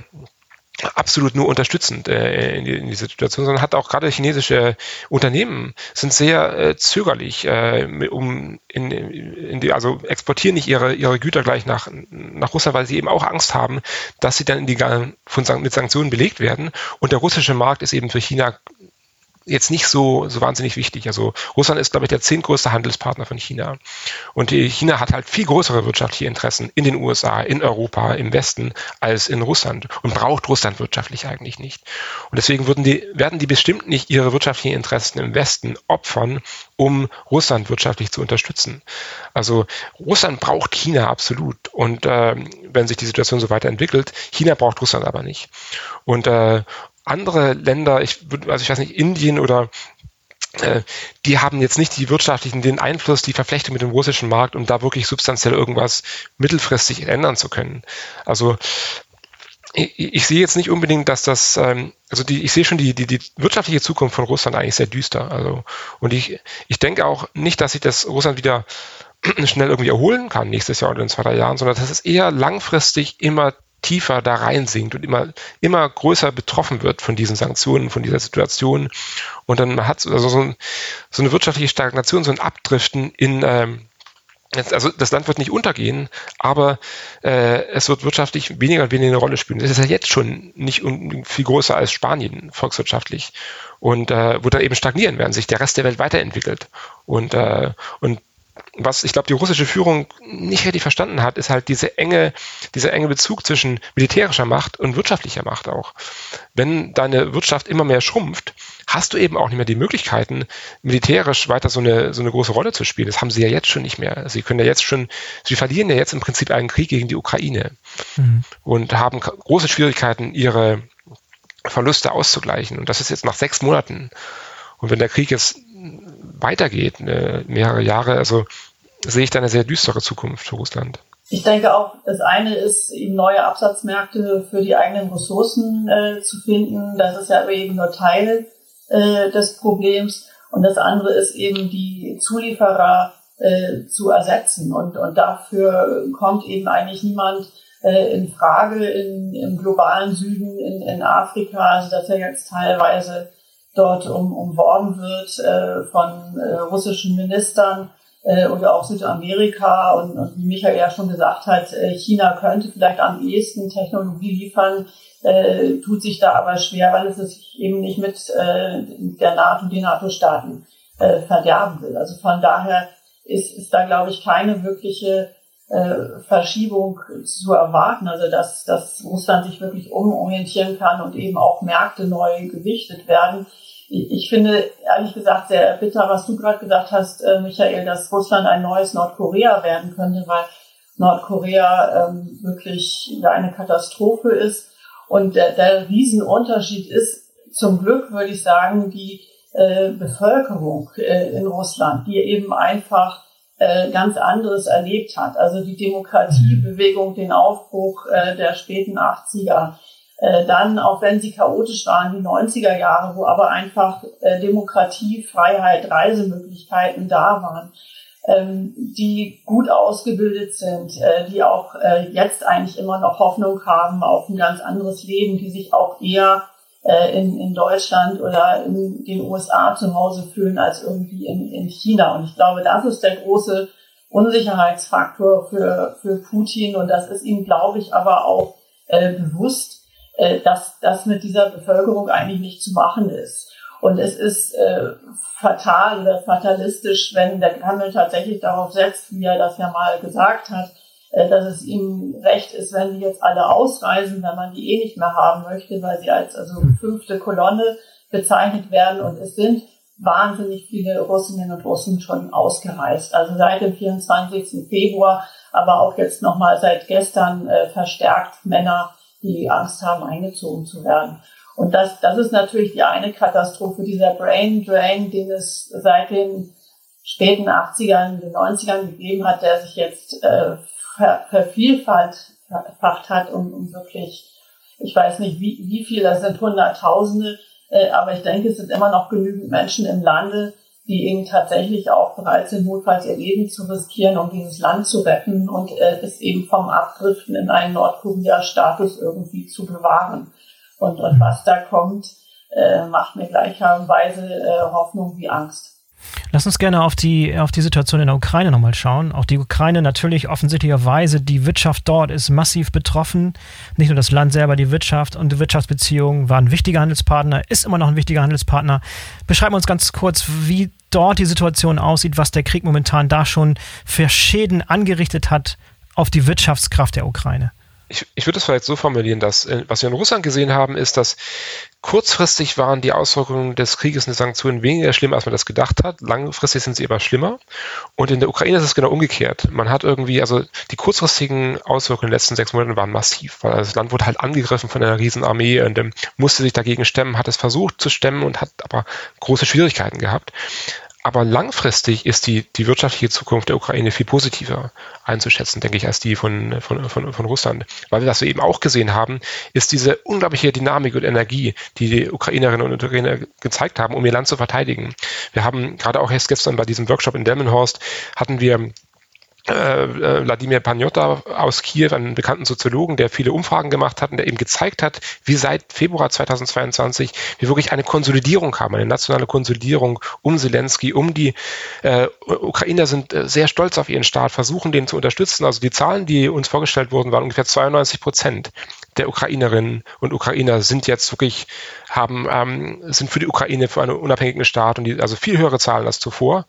absolut nur unterstützend äh, in, in dieser Situation, sondern hat auch gerade chinesische Unternehmen sind sehr äh, zögerlich, äh, um in, in die, also exportieren nicht ihre, ihre Güter gleich nach, nach Russland, weil sie eben auch Angst haben, dass sie dann in die, von, mit Sanktionen belegt werden. Und der russische Markt ist eben für China jetzt nicht so, so wahnsinnig wichtig. Also Russland ist, glaube ich, der zehntgrößte Handelspartner von China. Und China hat halt viel größere wirtschaftliche Interessen in den USA, in Europa, im Westen als in Russland und braucht Russland wirtschaftlich eigentlich nicht. Und deswegen würden die, werden die bestimmt nicht ihre wirtschaftlichen Interessen im Westen opfern, um Russland wirtschaftlich zu unterstützen. Also Russland braucht China absolut. Und äh, wenn sich die Situation so weiterentwickelt, China braucht Russland aber nicht. Und äh, andere Länder, ich also ich weiß nicht, Indien oder äh, die haben jetzt nicht die wirtschaftlichen, den Einfluss, die Verflechtung mit dem russischen Markt, um da wirklich substanziell irgendwas mittelfristig ändern zu können. Also ich, ich sehe jetzt nicht unbedingt, dass das, ähm, also die, ich sehe schon die, die, die wirtschaftliche Zukunft von Russland eigentlich sehr düster. Also und ich, ich denke auch nicht, dass sich das Russland wieder schnell irgendwie erholen kann nächstes Jahr oder in zwei, drei Jahren, sondern dass es eher langfristig immer tiefer da reinsinkt und immer, immer größer betroffen wird von diesen Sanktionen, von dieser Situation. Und dann hat also so, ein, so eine wirtschaftliche Stagnation, so ein Abdriften in, ähm, also das Land wird nicht untergehen, aber äh, es wird wirtschaftlich weniger und weniger eine Rolle spielen. Das ist ja jetzt schon nicht viel größer als Spanien volkswirtschaftlich und äh, wird dann eben stagnieren, während sich der Rest der Welt weiterentwickelt. Und, äh, und was ich glaube, die russische Führung nicht richtig verstanden hat, ist halt diese enge, dieser enge Bezug zwischen militärischer Macht und wirtschaftlicher Macht auch. Wenn deine Wirtschaft immer mehr schrumpft, hast du eben auch nicht mehr die Möglichkeiten, militärisch weiter so eine, so eine große Rolle zu spielen. Das haben sie ja jetzt schon nicht mehr. Sie können ja jetzt schon, sie verlieren ja jetzt im Prinzip einen Krieg gegen die Ukraine mhm. und haben große Schwierigkeiten, ihre Verluste auszugleichen. Und das ist jetzt nach sechs Monaten. Und wenn der Krieg jetzt weitergeht, äh, mehrere Jahre, also sehe ich da eine sehr düstere Zukunft für Russland. Ich denke auch, das eine ist, eben neue Absatzmärkte für die eigenen Ressourcen äh, zu finden. Das ist ja aber eben nur Teil äh, des Problems. Und das andere ist eben die Zulieferer äh, zu ersetzen. Und, und dafür kommt eben eigentlich niemand äh, in Frage in, im globalen Süden, in, in Afrika, also dass er jetzt teilweise dort um, umworben wird äh, von äh, russischen Ministern äh, oder auch Südamerika. Und, und wie Michael ja schon gesagt hat, äh, China könnte vielleicht am ehesten Technologie liefern, äh, tut sich da aber schwer, weil es sich eben nicht mit äh, der NATO, die NATO-Staaten äh, verderben will. Also von daher ist, ist da, glaube ich, keine wirkliche äh, Verschiebung zu erwarten. Also dass, dass Russland sich wirklich umorientieren kann und eben auch Märkte neu gewichtet werden. Ich, finde ehrlich gesagt sehr bitter, was du gerade gesagt hast, äh, Michael, dass Russland ein neues Nordkorea werden könnte, weil Nordkorea ähm, wirklich eine Katastrophe ist. Und der, der Riesenunterschied ist zum Glück, würde ich sagen, die äh, Bevölkerung äh, in Russland, die eben einfach äh, ganz anderes erlebt hat. Also die Demokratiebewegung, den Aufbruch äh, der späten 80er, äh, dann, auch wenn sie chaotisch waren, die 90er Jahre, wo aber einfach äh, Demokratie, Freiheit, Reisemöglichkeiten da waren, ähm, die gut ausgebildet sind, äh, die auch äh, jetzt eigentlich immer noch Hoffnung haben auf ein ganz anderes Leben, die sich auch eher äh, in, in Deutschland oder in den USA zu Hause fühlen als irgendwie in, in China. Und ich glaube, das ist der große Unsicherheitsfaktor für, für Putin. Und das ist ihm, glaube ich, aber auch äh, bewusst, äh, dass das mit dieser Bevölkerung eigentlich nicht zu machen ist. Und es ist äh, fatal oder fatalistisch, wenn der Kreml tatsächlich darauf setzt, wie er das ja mal gesagt hat, äh, dass es ihm recht ist, wenn die jetzt alle ausreisen, wenn man die eh nicht mehr haben möchte, weil sie als also hm. fünfte Kolonne bezeichnet werden und es sind wahnsinnig viele Russinnen und Russen schon ausgereist. Also seit dem 24. Februar, aber auch jetzt nochmal seit gestern äh, verstärkt Männer, die Angst haben, eingezogen zu werden. Und das, das ist natürlich die eine Katastrophe, dieser Brain Drain, den es seit den späten 80ern, den 90ern gegeben hat, der sich jetzt äh, ver, vervielfacht hat, um, um wirklich, ich weiß nicht, wie, wie viel, das sind Hunderttausende, äh, aber ich denke, es sind immer noch genügend Menschen im Lande, die eben tatsächlich auch bereit sind, notfalls ihr Leben zu riskieren, um dieses Land zu retten und äh, es eben vom Abdriften in einen Nordkorea-Status irgendwie zu bewahren. Und, und was da kommt, äh, macht mir gleicherweise äh, Hoffnung wie Angst. Lass uns gerne auf die, auf die Situation in der Ukraine nochmal schauen. Auch die Ukraine natürlich offensichtlicherweise, die Wirtschaft dort ist massiv betroffen. Nicht nur das Land selber, die Wirtschaft und die Wirtschaftsbeziehungen waren wichtiger Handelspartner, ist immer noch ein wichtiger Handelspartner. Beschreib uns ganz kurz, wie dort die Situation aussieht, was der Krieg momentan da schon für Schäden angerichtet hat auf die Wirtschaftskraft der Ukraine. Ich, ich würde es vielleicht so formulieren, dass äh, was wir in Russland gesehen haben, ist, dass kurzfristig waren die Auswirkungen des Krieges und der Sanktionen weniger schlimm, als man das gedacht hat. Langfristig sind sie aber schlimmer. Und in der Ukraine ist es genau umgekehrt. Man hat irgendwie, also die kurzfristigen Auswirkungen in den letzten sechs Monaten waren massiv, weil das Land wurde halt angegriffen von einer riesen Armee und ähm, musste sich dagegen stemmen, hat es versucht zu stemmen und hat aber große Schwierigkeiten gehabt. Aber langfristig ist die, die wirtschaftliche Zukunft der Ukraine viel positiver einzuschätzen, denke ich, als die von, von, von, von Russland. Weil was wir eben auch gesehen haben, ist diese unglaubliche Dynamik und Energie, die die Ukrainerinnen und Ukrainer gezeigt haben, um ihr Land zu verteidigen. Wir haben gerade auch erst gestern bei diesem Workshop in Delmenhorst hatten wir äh, Wladimir Pagnotta aus Kiew, einen bekannten Soziologen, der viele Umfragen gemacht hat und der eben gezeigt hat, wie seit Februar 2022 wir wirklich eine Konsolidierung haben, eine nationale Konsolidierung um Zelensky, um die äh, Ukrainer sind äh, sehr stolz auf ihren Staat, versuchen den zu unterstützen. Also die Zahlen, die uns vorgestellt wurden, waren ungefähr 92 Prozent der Ukrainerinnen und Ukrainer sind jetzt wirklich haben ähm, sind für die Ukraine für einen unabhängigen Staat und die, also viel höhere Zahlen als zuvor.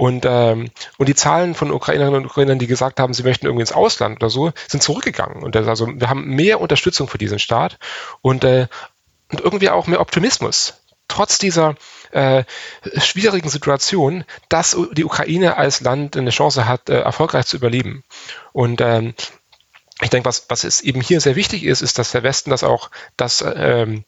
Und, ähm, und die Zahlen von Ukrainerinnen und Ukrainern, die gesagt haben, sie möchten irgendwie ins Ausland oder so, sind zurückgegangen. Und das, also wir haben mehr Unterstützung für diesen Staat und, äh, und irgendwie auch mehr Optimismus. Trotz dieser äh, schwierigen Situation, dass die Ukraine als Land eine Chance hat, äh, erfolgreich zu überleben. Und ähm, ich denke, was, was es eben hier sehr wichtig ist, ist, dass der Westen das auch, dass ähm,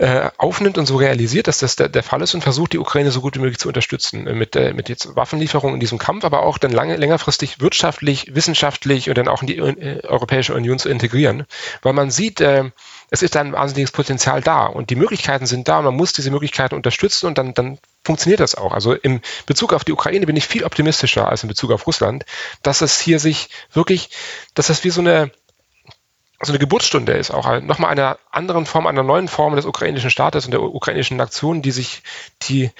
äh, aufnimmt und so realisiert, dass das der, der, Fall ist und versucht, die Ukraine so gut wie möglich zu unterstützen äh, mit, äh, mit jetzt Waffenlieferungen in diesem Kampf, aber auch dann lange, längerfristig wirtschaftlich, wissenschaftlich und dann auch in die äh, Europäische Union zu integrieren, weil man sieht, äh, es ist ein wahnsinniges Potenzial da und die Möglichkeiten sind da und man muss diese Möglichkeiten unterstützen und dann, dann funktioniert das auch. Also im Bezug auf die Ukraine bin ich viel optimistischer als in Bezug auf Russland, dass es hier sich wirklich, dass das wie so eine so eine Geburtsstunde ist, auch nochmal einer anderen Form, einer neuen Form des ukrainischen Staates und der ukrainischen Nation, die sich, die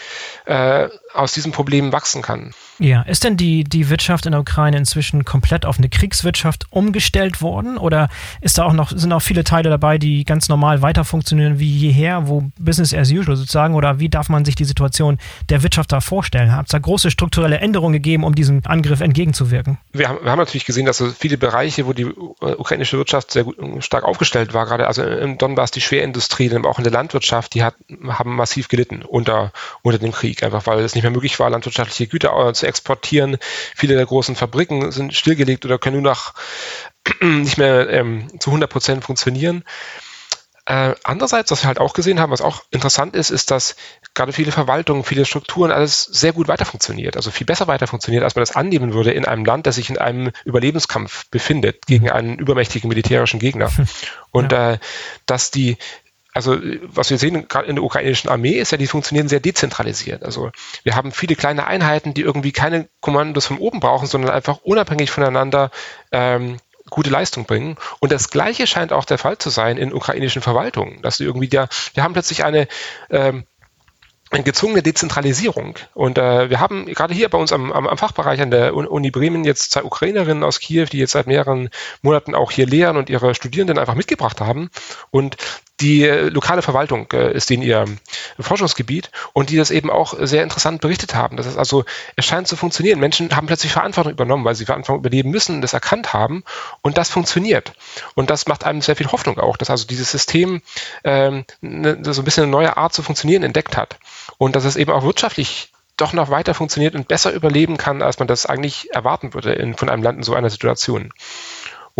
äh, aus diesem Problem wachsen kann. Ja, ist denn die, die Wirtschaft in der Ukraine inzwischen komplett auf eine Kriegswirtschaft umgestellt worden? Oder ist da auch noch, sind auch viele Teile dabei, die ganz normal weiter funktionieren wie jeher, wo Business as usual sozusagen? Oder wie darf man sich die Situation der Wirtschaft da vorstellen? Hat es da große strukturelle Änderungen gegeben, um diesem Angriff entgegenzuwirken? Wir haben, wir haben natürlich gesehen, dass viele Bereiche, wo die äh, ukrainische Wirtschaft sehr gut, stark aufgestellt war, gerade also im Donbass die Schwerindustrie, dann auch in der Landwirtschaft, die hat, haben massiv gelitten unter, unter dem Krieg, einfach weil es nicht mehr möglich war, landwirtschaftliche Güter äh, zu exportieren. Viele der großen Fabriken sind stillgelegt oder können nur noch nicht mehr ähm, zu 100 Prozent funktionieren. Äh, andererseits, was wir halt auch gesehen haben, was auch interessant ist, ist, dass gerade viele Verwaltungen, viele Strukturen, alles sehr gut weiter funktioniert, also viel besser weiter funktioniert, als man das annehmen würde in einem Land, das sich in einem Überlebenskampf befindet gegen mhm. einen übermächtigen militärischen Gegner. Und ja. äh, dass die also was wir sehen gerade in der ukrainischen Armee ist ja, die funktionieren sehr dezentralisiert. Also wir haben viele kleine Einheiten, die irgendwie keine Kommandos von oben brauchen, sondern einfach unabhängig voneinander ähm, gute Leistung bringen. Und das Gleiche scheint auch der Fall zu sein in ukrainischen Verwaltungen, dass du irgendwie da, wir haben plötzlich eine ähm, eine gezwungene Dezentralisierung. Und äh, wir haben gerade hier bei uns am, am, am Fachbereich an der Uni Bremen jetzt zwei Ukrainerinnen aus Kiew, die jetzt seit mehreren Monaten auch hier lehren und ihre Studierenden einfach mitgebracht haben. Und die äh, lokale Verwaltung äh, ist in ihr Forschungsgebiet und die das eben auch sehr interessant berichtet haben. Das ist also, es scheint zu funktionieren. Menschen haben plötzlich Verantwortung übernommen, weil sie Verantwortung übernehmen müssen, das erkannt haben und das funktioniert. Und das macht einem sehr viel Hoffnung auch, dass also dieses System ähm, ne, so ein bisschen eine neue Art zu funktionieren entdeckt hat und dass es eben auch wirtschaftlich doch noch weiter funktioniert und besser überleben kann, als man das eigentlich erwarten würde in, von einem Land in so einer Situation.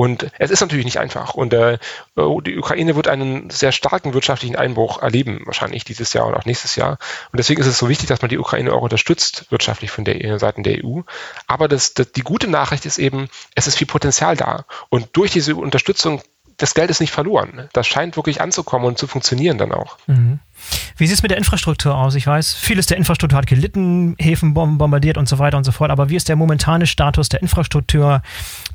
Und es ist natürlich nicht einfach. Und äh, die Ukraine wird einen sehr starken wirtschaftlichen Einbruch erleben, wahrscheinlich dieses Jahr und auch nächstes Jahr. Und deswegen ist es so wichtig, dass man die Ukraine auch unterstützt, wirtschaftlich von der Seiten der EU. Aber das, das, die gute Nachricht ist eben, es ist viel Potenzial da. Und durch diese Unterstützung das Geld ist nicht verloren. Das scheint wirklich anzukommen und zu funktionieren dann auch. Mhm. Wie sieht es mit der Infrastruktur aus? Ich weiß, vieles der Infrastruktur hat gelitten, Häfen bombardiert und so weiter und so fort. Aber wie ist der momentane Status der Infrastruktur,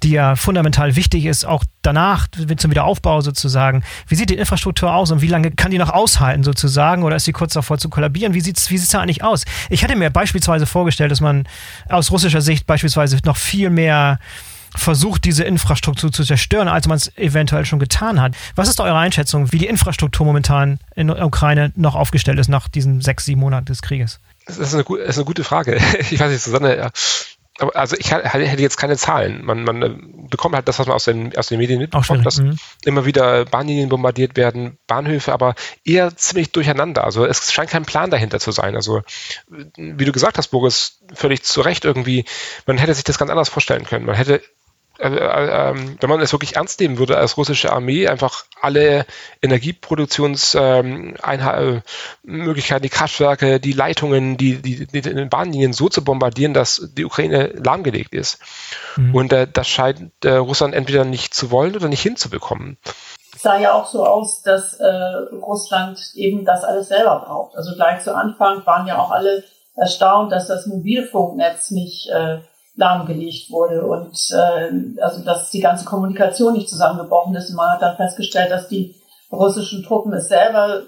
die ja fundamental wichtig ist, auch danach zum Wiederaufbau sozusagen? Wie sieht die Infrastruktur aus und wie lange kann die noch aushalten sozusagen? Oder ist sie kurz davor zu kollabieren? Wie sieht es wie da eigentlich aus? Ich hätte mir beispielsweise vorgestellt, dass man aus russischer Sicht beispielsweise noch viel mehr versucht, diese Infrastruktur zu zerstören, als man es eventuell schon getan hat. Was ist eure Einschätzung, wie die Infrastruktur momentan in der Ukraine noch aufgestellt ist nach diesen sechs, sieben Monaten des Krieges? Das ist eine, das ist eine gute Frage. Ich weiß nicht, Susanne, also ich hätte jetzt keine Zahlen. Man, man äh, bekommt halt das, was man aus den, aus den Medien mitbekommt, dass mhm. immer wieder Bahnlinien bombardiert werden, Bahnhöfe, aber eher ziemlich durcheinander. Also es scheint kein Plan dahinter zu sein. Also wie du gesagt hast, Boris, völlig zu Recht irgendwie, man hätte sich das ganz anders vorstellen können. Man hätte wenn man es wirklich ernst nehmen würde als russische Armee, einfach alle Energieproduktionsmöglichkeiten, ähm, äh, die Kraftwerke, die Leitungen, die, die, die Bahnlinien so zu bombardieren, dass die Ukraine lahmgelegt ist. Mhm. Und äh, das scheint äh, Russland entweder nicht zu wollen oder nicht hinzubekommen. Es sah ja auch so aus, dass äh, Russland eben das alles selber braucht. Also gleich zu Anfang waren ja auch alle erstaunt, dass das Mobilfunknetz nicht äh, lahmgelegt wurde und äh, also dass die ganze Kommunikation nicht zusammengebrochen ist. Und man hat dann festgestellt, dass die russischen Truppen es selber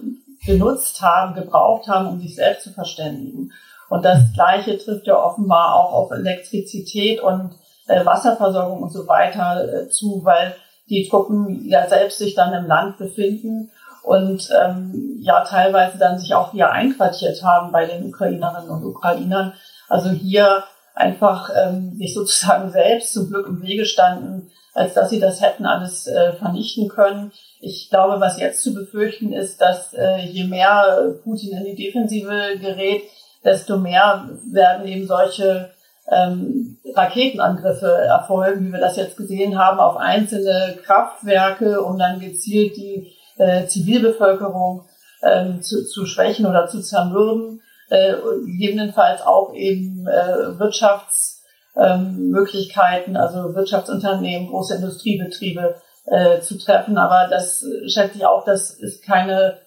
benutzt haben, gebraucht haben, um sich selbst zu verständigen. Und das Gleiche trifft ja offenbar auch auf Elektrizität und äh, Wasserversorgung und so weiter äh, zu, weil die Truppen ja selbst sich dann im Land befinden und ähm, ja teilweise dann sich auch hier einquartiert haben bei den Ukrainerinnen und Ukrainern. Also hier einfach ähm, sich sozusagen selbst zum Glück im Wege standen, als dass sie das hätten alles äh, vernichten können. Ich glaube, was jetzt zu befürchten ist, dass äh, je mehr Putin in die Defensive gerät, desto mehr werden eben solche ähm, Raketenangriffe erfolgen, wie wir das jetzt gesehen haben, auf einzelne Kraftwerke, um dann gezielt die äh, Zivilbevölkerung ähm, zu, zu schwächen oder zu zermürben, äh, gegebenenfalls auch eben äh, Wirtschaftsmöglichkeiten, ähm, also Wirtschaftsunternehmen, große Industriebetriebe äh, zu treffen. Aber das schätze ich auch, das ist keine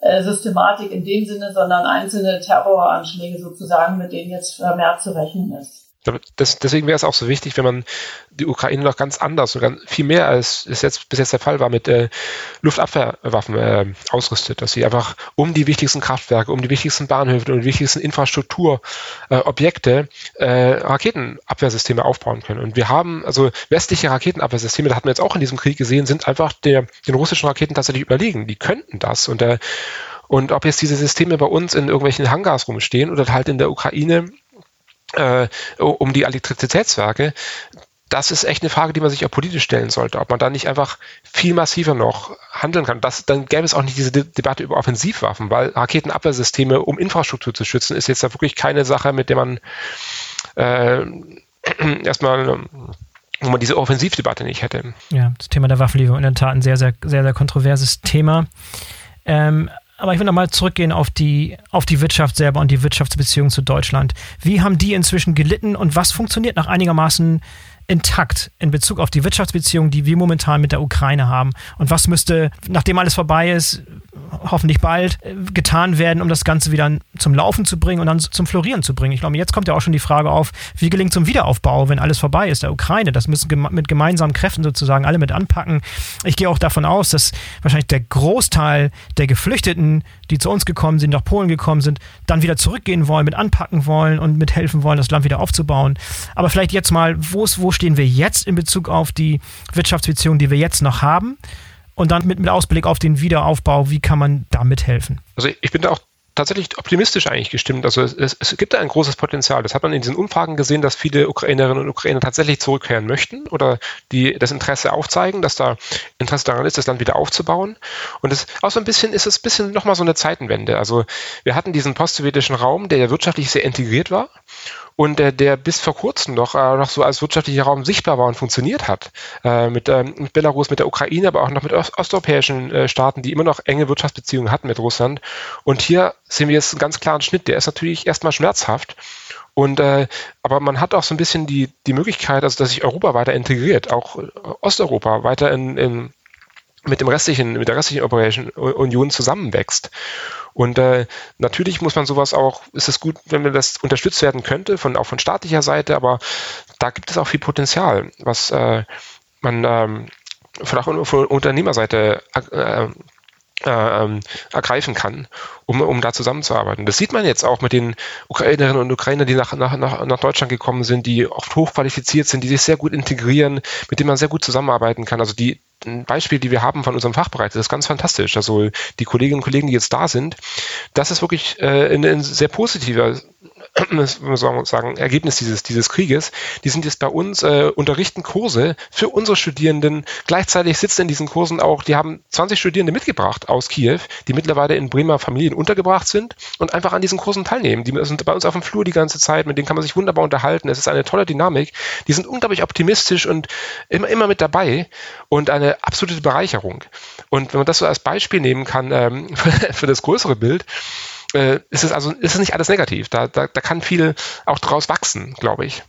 äh, Systematik in dem Sinne, sondern einzelne Terroranschläge sozusagen, mit denen jetzt vermehrt zu rechnen ist. Das, deswegen wäre es auch so wichtig, wenn man die Ukraine noch ganz anders, sogar viel mehr als es jetzt bis jetzt der Fall war, mit äh, Luftabwehrwaffen äh, ausrüstet, dass sie einfach um die wichtigsten Kraftwerke, um die wichtigsten Bahnhöfe und die wichtigsten Infrastrukturobjekte äh, Raketenabwehrsysteme aufbauen können. Und wir haben also westliche Raketenabwehrsysteme, das hatten wir jetzt auch in diesem Krieg gesehen, sind einfach der, den russischen Raketen tatsächlich überlegen. Die könnten das und äh, und ob jetzt diese Systeme bei uns in irgendwelchen Hangars rumstehen oder halt in der Ukraine äh, um die Elektrizitätswerke, das ist echt eine Frage, die man sich auch politisch stellen sollte, ob man da nicht einfach viel massiver noch handeln kann. Das, dann gäbe es auch nicht diese De Debatte über Offensivwaffen, weil Raketenabwehrsysteme, um Infrastruktur zu schützen, ist jetzt da wirklich keine Sache, mit der man äh, erstmal wo man diese Offensivdebatte nicht hätte. Ja, das Thema der Waffenlieferung in der Tat ein sehr, sehr, sehr, sehr kontroverses Thema. Ähm, aber ich will nochmal zurückgehen auf die, auf die Wirtschaft selber und die Wirtschaftsbeziehungen zu Deutschland. Wie haben die inzwischen gelitten und was funktioniert nach einigermaßen intakt in Bezug auf die Wirtschaftsbeziehungen, die wir momentan mit der Ukraine haben? Und was müsste, nachdem alles vorbei ist, hoffentlich bald äh, getan werden, um das Ganze wieder zum Laufen zu bringen und dann zum Florieren zu bringen. Ich glaube, jetzt kommt ja auch schon die Frage auf, wie gelingt zum Wiederaufbau, wenn alles vorbei ist, der Ukraine. Das müssen mit gemeinsamen Kräften sozusagen alle mit anpacken. Ich gehe auch davon aus, dass wahrscheinlich der Großteil der Geflüchteten, die zu uns gekommen sind, nach Polen gekommen sind, dann wieder zurückgehen wollen, mit anpacken wollen und mithelfen wollen, das Land wieder aufzubauen. Aber vielleicht jetzt mal, wo stehen wir jetzt in Bezug auf die Wirtschaftsbeziehungen, die wir jetzt noch haben? Und dann mit, mit Ausblick auf den Wiederaufbau, wie kann man da mithelfen? Also ich bin da auch tatsächlich optimistisch eigentlich gestimmt. Also es, es, gibt da ein großes Potenzial. Das hat man in diesen Umfragen gesehen, dass viele Ukrainerinnen und Ukrainer tatsächlich zurückkehren möchten oder die das Interesse aufzeigen, dass da Interesse daran ist, das Land wieder aufzubauen. Und es, auch so ein bisschen ist es ein bisschen nochmal so eine Zeitenwende. Also wir hatten diesen post-sowjetischen Raum, der ja wirtschaftlich sehr integriert war und äh, der bis vor kurzem noch, äh, noch so als wirtschaftlicher Raum sichtbar war und funktioniert hat. Äh, mit, ähm, mit Belarus, mit der Ukraine, aber auch noch mit ost osteuropäischen äh, Staaten, die immer noch enge Wirtschaftsbeziehungen hatten mit Russland. Und hier sehen wir jetzt einen ganz klaren Schnitt. Der ist natürlich erstmal schmerzhaft. Und äh, aber man hat auch so ein bisschen die, die Möglichkeit, also dass sich Europa weiter integriert, auch Osteuropa weiter in, in mit dem restlichen, mit der restlichen Europäischen Union zusammenwächst. Und äh, natürlich muss man sowas auch, ist es gut, wenn das unterstützt werden könnte, von, auch von staatlicher Seite, aber da gibt es auch viel Potenzial, was äh, man ähm, von, auch Unternehmerseite äh, äh, ähm, ergreifen kann, um, um da zusammenzuarbeiten. Das sieht man jetzt auch mit den Ukrainerinnen und Ukrainern, die nach, nach, nach Deutschland gekommen sind, die oft hochqualifiziert sind, die sich sehr gut integrieren, mit denen man sehr gut zusammenarbeiten kann. Also die ein Beispiel, die wir haben von unserem Fachbereich, das ist ganz fantastisch. Also die Kolleginnen und Kollegen, die jetzt da sind, das ist wirklich äh, ein, ein sehr positiver sagen, Ergebnis dieses, dieses Krieges, die sind jetzt bei uns, äh, unterrichten Kurse für unsere Studierenden. Gleichzeitig sitzen in diesen Kursen auch, die haben 20 Studierende mitgebracht aus Kiew, die mittlerweile in Bremer Familien untergebracht sind und einfach an diesen Kursen teilnehmen. Die sind bei uns auf dem Flur die ganze Zeit, mit denen kann man sich wunderbar unterhalten. Es ist eine tolle Dynamik. Die sind unglaublich optimistisch und immer, immer mit dabei und eine absolute Bereicherung. Und wenn man das so als Beispiel nehmen kann ähm, für das größere Bild, äh, ist es also ist es nicht alles negativ. Da, da, da kann viel auch draus wachsen, glaube ich.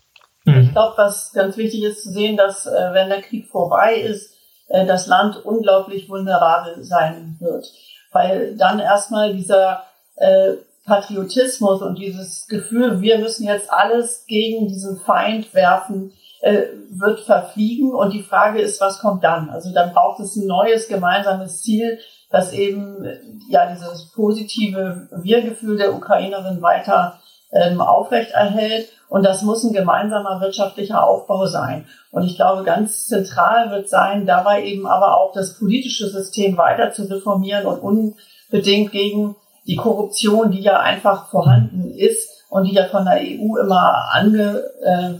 Mhm. Ich glaube, was ganz wichtig ist zu sehen, dass äh, wenn der Krieg vorbei ist, äh, das Land unglaublich vulnerabel sein wird. Weil dann erstmal dieser äh, Patriotismus und dieses Gefühl, wir müssen jetzt alles gegen diesen Feind werfen, äh, wird verfliegen. Und die Frage ist, was kommt dann? Also dann braucht es ein neues gemeinsames Ziel, das eben ja dieses positive Wir-Gefühl der Ukrainerin weiter ähm, aufrechterhält. Und das muss ein gemeinsamer wirtschaftlicher Aufbau sein. Und ich glaube, ganz zentral wird sein, dabei eben aber auch das politische System weiter zu reformieren und unbedingt gegen die Korruption, die ja einfach vorhanden ist und die ja von der EU immer ange, äh,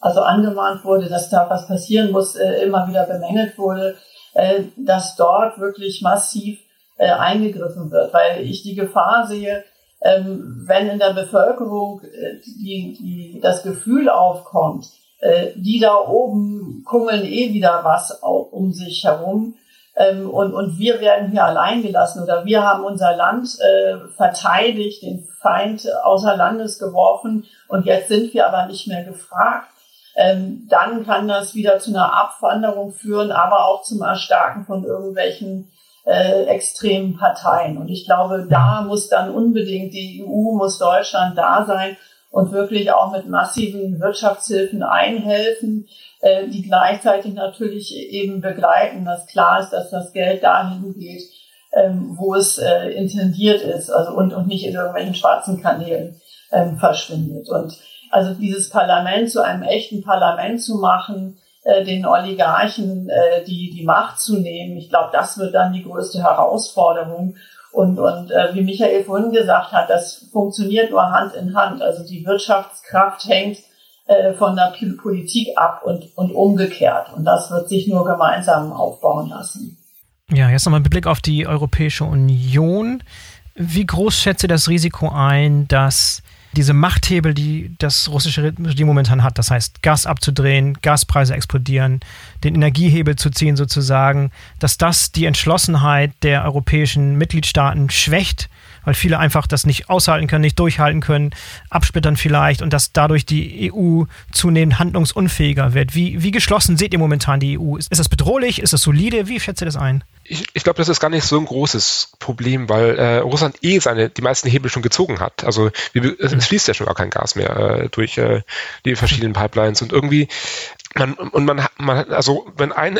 also angemahnt wurde, dass da was passieren muss, äh, immer wieder bemängelt wurde, äh, dass dort wirklich massiv äh, eingegriffen wird, weil ich die Gefahr sehe, ähm, wenn in der Bevölkerung äh, die, die, das Gefühl aufkommt, die da oben kummeln eh wieder was um sich herum, ähm, und, und wir werden hier allein gelassen oder wir haben unser Land verteidigt, den Feind außer Landes geworfen und jetzt sind wir aber nicht mehr gefragt. Ähm, dann kann das wieder zu einer Abwanderung führen, aber auch zum Erstarken von irgendwelchen äh, extremen Parteien. Und ich glaube, da muss dann unbedingt die EU, muss Deutschland da sein und wirklich auch mit massiven Wirtschaftshilfen einhelfen, äh, die gleichzeitig natürlich eben begleiten, dass klar ist, dass das Geld dahin geht, ähm, wo es äh, intendiert ist, also und, und nicht in irgendwelchen schwarzen Kanälen ähm, verschwindet. Und also dieses Parlament zu einem echten Parlament zu machen, äh, den Oligarchen äh, die, die Macht zu nehmen, ich glaube, das wird dann die größte Herausforderung. Und, und äh, wie Michael vorhin gesagt hat, das funktioniert nur Hand in Hand. Also die Wirtschaftskraft hängt äh, von der Politik ab und, und umgekehrt. Und das wird sich nur gemeinsam aufbauen lassen. Ja, jetzt nochmal mit Blick auf die Europäische Union. Wie groß schätzt ihr das Risiko ein, dass diese Machthebel, die das russische Regime momentan hat, das heißt Gas abzudrehen, Gaspreise explodieren, den Energiehebel zu ziehen sozusagen, dass das die Entschlossenheit der europäischen Mitgliedstaaten schwächt weil viele einfach das nicht aushalten können, nicht durchhalten können, absplittern vielleicht und dass dadurch die EU zunehmend handlungsunfähiger wird. Wie, wie geschlossen seht ihr momentan die EU? Ist, ist das bedrohlich? Ist das solide? Wie schätzt ihr das ein? Ich, ich glaube, das ist gar nicht so ein großes Problem, weil äh, Russland eh seine die meisten Hebel schon gezogen hat. Also wie, es fließt ja schon gar kein Gas mehr äh, durch äh, die verschiedenen Pipelines und irgendwie man, und man, man, also wenn ein,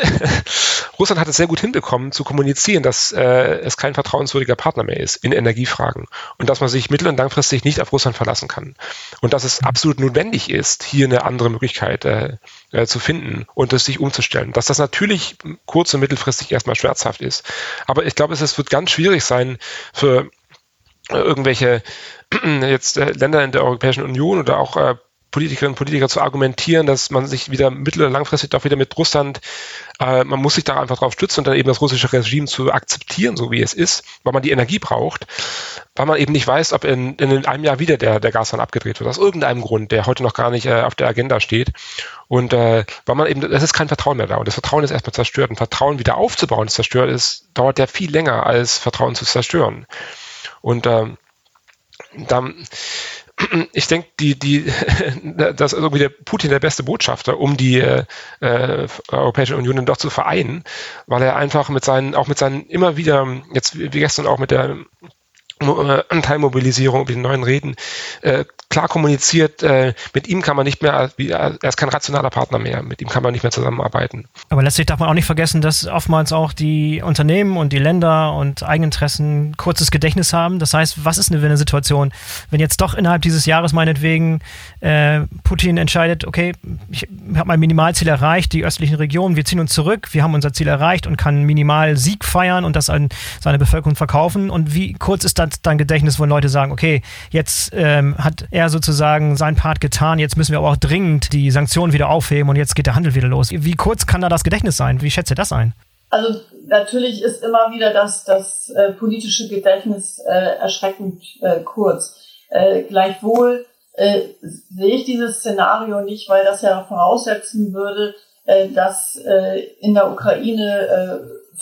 Russland hat es sehr gut hinbekommen zu kommunizieren, dass äh, es kein vertrauenswürdiger Partner mehr ist in Energiefragen und dass man sich mittel- und langfristig nicht auf Russland verlassen kann und dass es absolut notwendig ist, hier eine andere Möglichkeit äh, äh, zu finden und es sich umzustellen. Dass das natürlich kurz- und mittelfristig erstmal schmerzhaft ist, aber ich glaube, es, wird ganz schwierig sein für äh, irgendwelche jetzt äh, Länder in der Europäischen Union oder auch Politikerinnen und Politiker zu argumentieren, dass man sich wieder mittel- oder langfristig doch wieder mit Russland, äh, man muss sich da einfach drauf stützen und dann eben das russische Regime zu akzeptieren, so wie es ist, weil man die Energie braucht, weil man eben nicht weiß, ob in, in einem Jahr wieder der, der Gashahn abgedreht wird, aus irgendeinem Grund, der heute noch gar nicht äh, auf der Agenda steht. Und äh, weil man eben, es ist kein Vertrauen mehr da und das Vertrauen ist erstmal zerstört. Und Vertrauen wieder aufzubauen, das zerstört ist, dauert ja viel länger als Vertrauen zu zerstören. Und äh, dann ich denke, die, die, dass irgendwie der Putin der beste Botschafter, um die äh, äh, Europäische Union dann doch zu vereinen, weil er einfach mit seinen, auch mit seinen immer wieder, jetzt wie gestern auch mit der äh, Anteilmobilisierung, über die neuen Reden, äh, klar kommuniziert, äh, mit ihm kann man nicht mehr, er ist kein rationaler Partner mehr, mit ihm kann man nicht mehr zusammenarbeiten. Aber letztlich darf man auch nicht vergessen, dass oftmals auch die Unternehmen und die Länder und Eigeninteressen kurzes Gedächtnis haben. Das heißt, was ist eine, eine Situation, wenn jetzt doch innerhalb dieses Jahres meinetwegen äh, Putin entscheidet, okay, ich habe mein Minimalziel erreicht, die östlichen Regionen, wir ziehen uns zurück, wir haben unser Ziel erreicht und kann minimal Sieg feiern und das an seine Bevölkerung verkaufen. Und wie kurz ist dann dein Gedächtnis, wo Leute sagen, okay, jetzt ähm, hat er er sozusagen seinen Part getan. Jetzt müssen wir aber auch dringend die Sanktionen wieder aufheben und jetzt geht der Handel wieder los. Wie kurz kann da das Gedächtnis sein? Wie schätzt ihr das ein? Also natürlich ist immer wieder das, das äh, politische Gedächtnis äh, erschreckend äh, kurz. Äh, gleichwohl äh, sehe ich dieses Szenario nicht, weil das ja voraussetzen würde, äh, dass in der Ukraine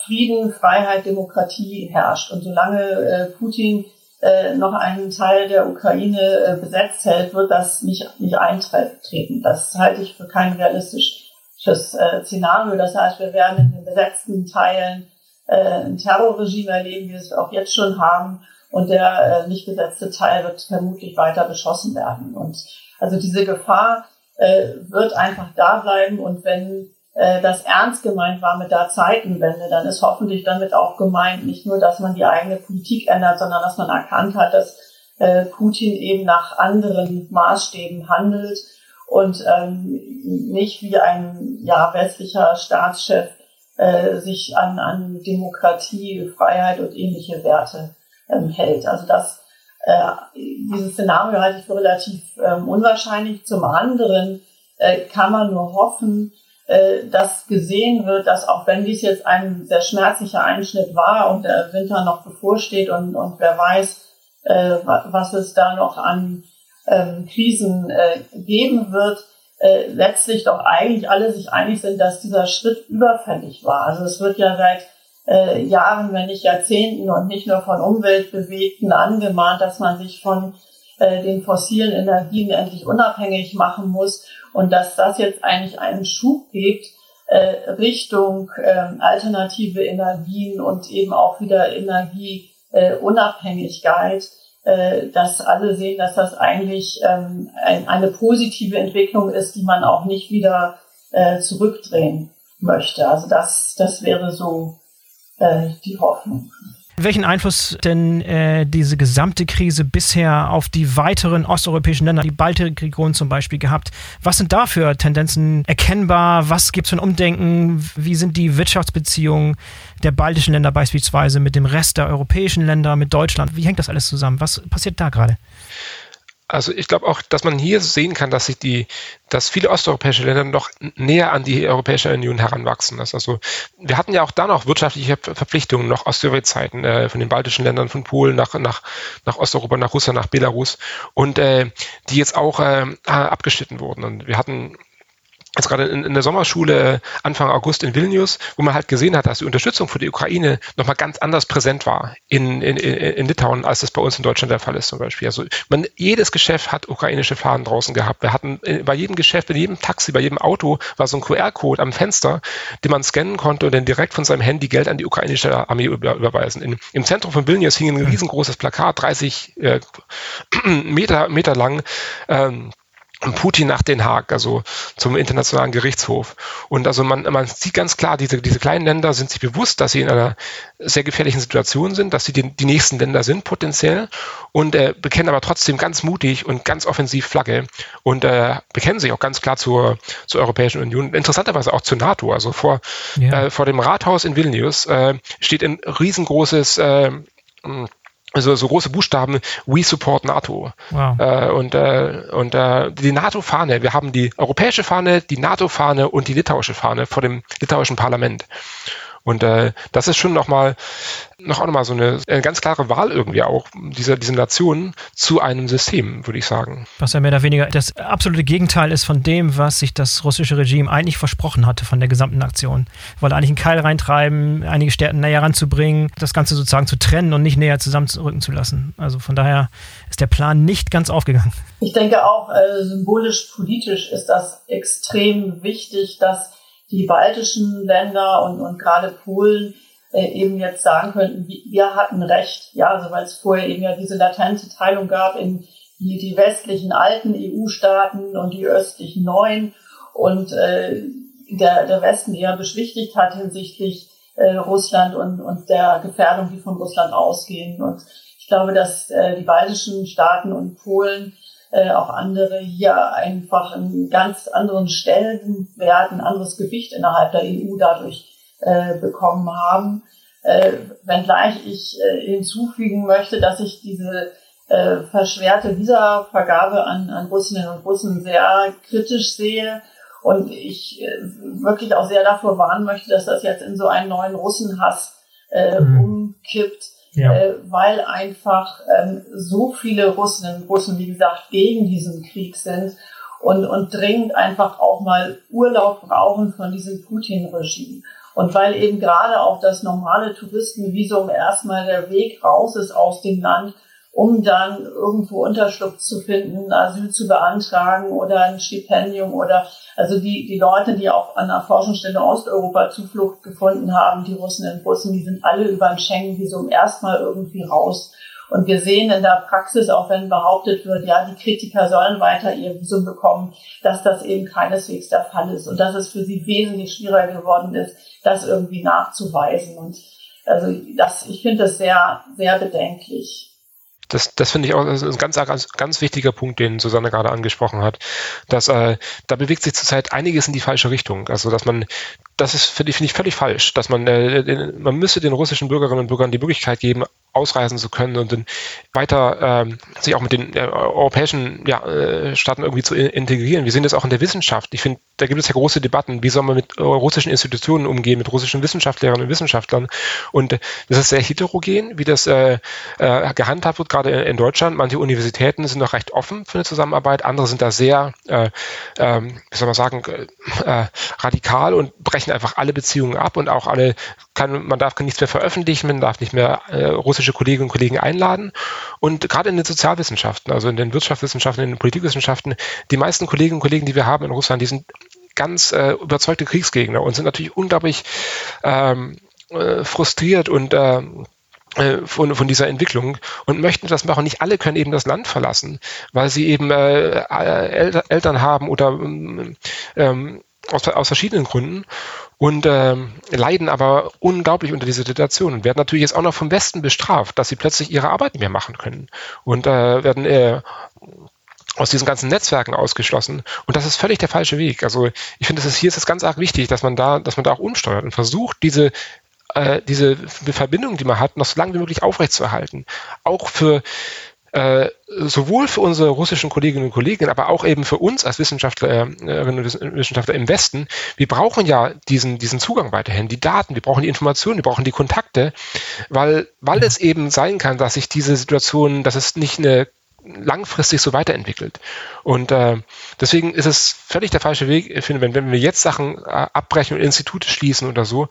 Frieden, Freiheit, Demokratie herrscht. Und solange Putin äh, noch einen Teil der Ukraine äh, besetzt hält, wird das nicht, nicht eintreten. Das halte ich für kein realistisches äh, Szenario. Das heißt, wir werden in den besetzten Teilen äh, ein Terrorregime erleben, wie wir es auch jetzt schon haben. Und der äh, nicht besetzte Teil wird vermutlich weiter beschossen werden. Und also diese Gefahr äh, wird einfach da bleiben. Und wenn äh, das ernst gemeint war mit der Zeitenwende, dann ist hoffentlich damit auch gemeint, nicht nur, dass man die eigene Politik ändert, sondern dass man erkannt hat, dass äh, Putin eben nach anderen Maßstäben handelt und ähm, nicht wie ein ja, westlicher Staatschef äh, sich an, an Demokratie, Freiheit und ähnliche Werte ähm, hält. Also das, äh, dieses Szenario halte ich für relativ ähm, unwahrscheinlich. Zum anderen äh, kann man nur hoffen, äh, dass gesehen wird, dass auch wenn dies jetzt ein sehr schmerzlicher Einschnitt war und der Winter noch bevorsteht und, und wer weiß, äh, was es da noch an ähm, Krisen äh, geben wird, äh, letztlich doch eigentlich alle sich einig sind, dass dieser Schritt überfällig war. Also es wird ja seit äh, Jahren, wenn nicht Jahrzehnten und nicht nur von Umweltbewegten angemahnt, dass man sich von äh, den fossilen Energien endlich unabhängig machen muss und dass das jetzt eigentlich einen Schub gibt äh, Richtung äh, alternative Energien und eben auch wieder Energieunabhängigkeit, äh, dass alle sehen, dass das eigentlich ähm, ein, eine positive Entwicklung ist, die man auch nicht wieder äh, zurückdrehen möchte. Also das, das wäre so äh, die Hoffnung. Welchen Einfluss denn äh, diese gesamte Krise bisher auf die weiteren osteuropäischen Länder, die Baltikregion zum Beispiel, gehabt? Was sind da für Tendenzen erkennbar? Was gibt es für ein Umdenken? Wie sind die Wirtschaftsbeziehungen der baltischen Länder beispielsweise mit dem Rest der europäischen Länder, mit Deutschland? Wie hängt das alles zusammen? Was passiert da gerade? Also ich glaube auch, dass man hier sehen kann, dass sich die, dass viele osteuropäische Länder noch näher an die Europäische Union heranwachsen. Also wir hatten ja auch da noch wirtschaftliche Verpflichtungen, noch aus Sowjetzeiten, äh, von den baltischen Ländern, von Polen nach, nach, nach Osteuropa, nach Russland, nach Belarus und äh, die jetzt auch äh, abgeschnitten wurden. Und wir hatten jetzt gerade in, in, der Sommerschule Anfang August in Vilnius, wo man halt gesehen hat, dass die Unterstützung für die Ukraine nochmal ganz anders präsent war in, in, in Litauen, als das bei uns in Deutschland der Fall ist zum Beispiel. Also man, jedes Geschäft hat ukrainische Fahnen draußen gehabt. Wir hatten äh, bei jedem Geschäft, in jedem Taxi, bei jedem Auto war so ein QR-Code am Fenster, den man scannen konnte und dann direkt von seinem Handy Geld an die ukrainische Armee über, überweisen. In, Im Zentrum von Vilnius hing ein riesengroßes Plakat, 30 äh, Meter, Meter lang, ähm, Putin nach Den Haag, also zum Internationalen Gerichtshof. Und also man, man sieht ganz klar, diese, diese kleinen Länder sind sich bewusst, dass sie in einer sehr gefährlichen Situation sind, dass sie die, die nächsten Länder sind potenziell und äh, bekennen aber trotzdem ganz mutig und ganz offensiv Flagge und äh, bekennen sich auch ganz klar zur, zur Europäischen Union, interessanterweise auch zur NATO. Also vor, ja. äh, vor dem Rathaus in Vilnius äh, steht ein riesengroßes äh, also so große Buchstaben, we support NATO. Wow. Äh, und äh, und äh, die NATO-Fahne, wir haben die europäische Fahne, die NATO-Fahne und die litauische Fahne vor dem litauischen Parlament. Und äh, das ist schon nochmal noch auch nochmal so eine, eine, ganz klare Wahl irgendwie auch dieser, dieser Nationen zu einem System, würde ich sagen. Was ja mehr oder weniger das absolute Gegenteil ist von dem, was sich das russische Regime eigentlich versprochen hatte von der gesamten Aktion. Wollte eigentlich einen Keil reintreiben, einige Staaten näher ranzubringen, das Ganze sozusagen zu trennen und nicht näher zusammenrücken zu lassen. Also von daher ist der Plan nicht ganz aufgegangen. Ich denke auch, äh, symbolisch politisch ist das extrem wichtig, dass die baltischen Länder und, und gerade Polen äh, eben jetzt sagen könnten, wir hatten Recht, ja, also weil es vorher eben ja diese latente Teilung gab in die, die westlichen alten EU-Staaten und die östlichen neuen und äh, der, der Westen eher beschwichtigt hat hinsichtlich äh, Russland und, und der Gefährdung, die von Russland ausgehen. Und ich glaube, dass äh, die baltischen Staaten und Polen äh, auch andere hier einfach einen ganz anderen Stellenwert, ein anderes Gewicht innerhalb der EU dadurch äh, bekommen haben. Äh, wenngleich ich äh, hinzufügen möchte, dass ich diese äh, verschwerte Visavergabe an, an Russinnen und Russen sehr kritisch sehe und ich äh, wirklich auch sehr davor warnen möchte, dass das jetzt in so einen neuen Russenhass äh, mhm. umkippt ja. äh, weil einfach ähm, so viele Russinnen und Russen, wie gesagt, gegen diesen Krieg sind und, und dringend einfach auch mal Urlaub brauchen von diesem Putin-Regime. Und weil eben gerade auch das normale Touristenvisum erstmal der Weg raus ist aus dem Land, um dann irgendwo Unterschlupf zu finden, Asyl zu beantragen oder ein Stipendium oder also die, die Leute, die auch an der Forschungsstelle Osteuropa Zuflucht gefunden haben, die Russen und Russen, die sind alle über ein Schengen-Visum erstmal irgendwie raus. Und wir sehen in der Praxis, auch wenn behauptet wird, ja, die Kritiker sollen weiter ihr Visum bekommen, dass das eben keineswegs der Fall ist und dass es für sie wesentlich schwieriger geworden ist, das irgendwie nachzuweisen. Und also das, ich finde das sehr, sehr bedenklich das, das finde ich auch das ist ein ganz, ganz, ganz wichtiger Punkt, den Susanne gerade angesprochen hat. Dass äh, da bewegt sich zurzeit einiges in die falsche Richtung. Also dass man, das ist finde ich, find ich völlig falsch, dass man, äh, man müsste den russischen Bürgerinnen und Bürgern die Möglichkeit geben, ausreisen zu können und dann weiter ähm, sich auch mit den äh, europäischen ja, äh, Staaten irgendwie zu integrieren. Wir sehen das auch in der Wissenschaft. Ich finde, da gibt es ja große Debatten, wie soll man mit äh, russischen Institutionen umgehen, mit russischen Wissenschaftlerinnen und Wissenschaftlern. Und äh, das ist sehr heterogen, wie das äh, äh, gehandhabt wird, gerade in, in, Deutschland. Manche Universitäten sind noch recht offen für eine Zusammenarbeit, andere sind da sehr, äh, äh, wie soll man sagen, radikal und brechen einfach alle Beziehungen ab und auch alle kann, man darf nichts mehr veröffentlichen, man darf nicht mehr äh, russische Kolleginnen und Kollegen einladen. Und gerade in den Sozialwissenschaften, also in den Wirtschaftswissenschaften, in den Politikwissenschaften, die meisten Kolleginnen und Kollegen, die wir haben in Russland, die sind ganz äh, überzeugte Kriegsgegner und sind natürlich unglaublich ähm, äh, frustriert und äh, äh, von, von dieser Entwicklung und möchten das machen. Nicht alle können eben das Land verlassen, weil sie eben äh, Eltern haben oder ähm, aus, aus verschiedenen Gründen und ähm, leiden aber unglaublich unter dieser Situation und werden natürlich jetzt auch noch vom Westen bestraft, dass sie plötzlich ihre Arbeit nicht mehr machen können und äh, werden äh, aus diesen ganzen Netzwerken ausgeschlossen. Und das ist völlig der falsche Weg. Also ich finde, hier ist es ganz arg wichtig, dass man da, dass man da auch umsteuert und versucht, diese äh, diese Verbindung, die man hat, noch so lange wie möglich aufrechtzuerhalten. Auch für äh, sowohl für unsere russischen Kolleginnen und Kollegen, aber auch eben für uns als Wissenschaftlerinnen und Wissenschaftler im Westen. Wir brauchen ja diesen, diesen Zugang weiterhin, die Daten, wir brauchen die Informationen, wir brauchen die Kontakte, weil, weil es eben sein kann, dass sich diese Situation, dass es nicht eine langfristig so weiterentwickelt. Und äh, deswegen ist es völlig der falsche Weg, finde, wenn, wenn wir jetzt Sachen äh, abbrechen und Institute schließen oder so,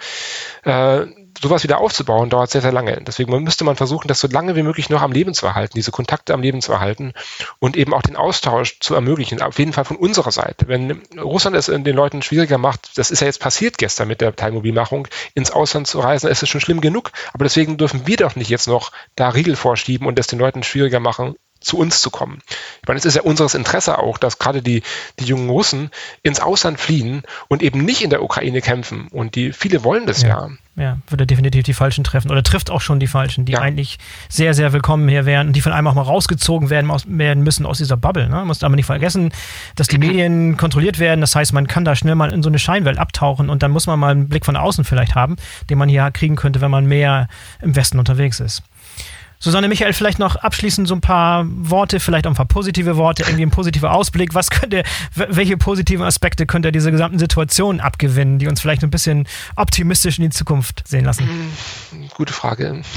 äh, sowas wieder aufzubauen, dauert sehr, sehr lange. Deswegen müsste man versuchen, das so lange wie möglich noch am Leben zu erhalten, diese Kontakte am Leben zu erhalten und eben auch den Austausch zu ermöglichen, auf jeden Fall von unserer Seite. Wenn Russland es den Leuten schwieriger macht, das ist ja jetzt passiert gestern mit der Teilmobilmachung, ins Ausland zu reisen, ist es schon schlimm genug. Aber deswegen dürfen wir doch nicht jetzt noch da Riegel vorschieben und das den Leuten schwieriger machen, zu uns zu kommen. Ich meine, es ist ja unseres Interesse auch, dass gerade die, die jungen Russen ins Ausland fliehen und eben nicht in der Ukraine kämpfen. Und die viele wollen das ja. ja. Ja, würde definitiv die Falschen treffen oder trifft auch schon die Falschen, die ja. eigentlich sehr, sehr willkommen hier wären und die von einem auch mal rausgezogen werden, werden müssen aus dieser Bubble. Ne? Man muss aber nicht vergessen, dass die Medien kontrolliert werden. Das heißt, man kann da schnell mal in so eine Scheinwelt abtauchen und dann muss man mal einen Blick von außen vielleicht haben, den man hier kriegen könnte, wenn man mehr im Westen unterwegs ist. Susanne Michael, vielleicht noch abschließend so ein paar Worte, vielleicht auch ein paar positive Worte, irgendwie ein positiver Ausblick. Was könnt ihr, welche positiven Aspekte könnt ihr dieser gesamten Situation abgewinnen, die uns vielleicht ein bisschen optimistisch in die Zukunft sehen lassen? Hm, gute Frage.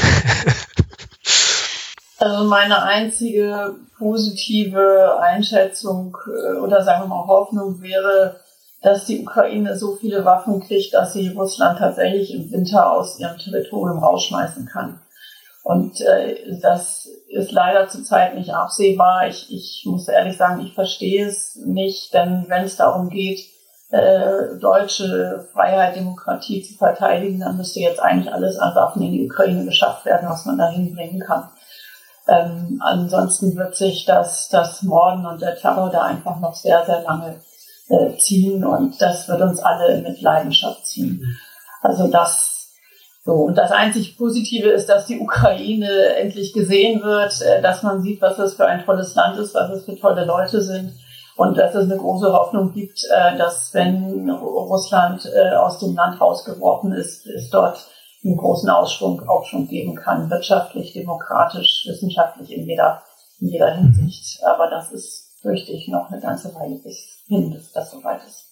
Also meine einzige positive Einschätzung äh, oder sagen wir mal Hoffnung wäre, dass die Ukraine so viele Waffen kriegt, dass sie Russland tatsächlich im Winter aus ihrem Territorium rausschmeißen kann. Und äh, das ist leider zurzeit nicht absehbar. Ich, ich muss ehrlich sagen, ich verstehe es nicht, denn wenn es darum geht, äh, deutsche Freiheit, Demokratie zu verteidigen, dann müsste jetzt eigentlich alles an Waffen in die Ukraine geschafft werden, was man da hinbringen kann. Ähm, ansonsten wird sich das, das Morden und der Terror da einfach noch sehr, sehr lange äh, ziehen und das wird uns alle mit Leidenschaft ziehen. Also das so, und das einzig Positive ist, dass die Ukraine endlich gesehen wird, äh, dass man sieht, was das für ein tolles Land ist, was es für tolle Leute sind und dass es eine große Hoffnung gibt, äh, dass wenn Russland äh, aus dem Land rausgeworfen ist, es dort einen großen Ausschwung auch schon geben kann, wirtschaftlich, demokratisch, wissenschaftlich in jeder, in jeder Hinsicht. Aber das ist, fürchte ich, noch eine ganze Weile bis hin, bis das soweit ist.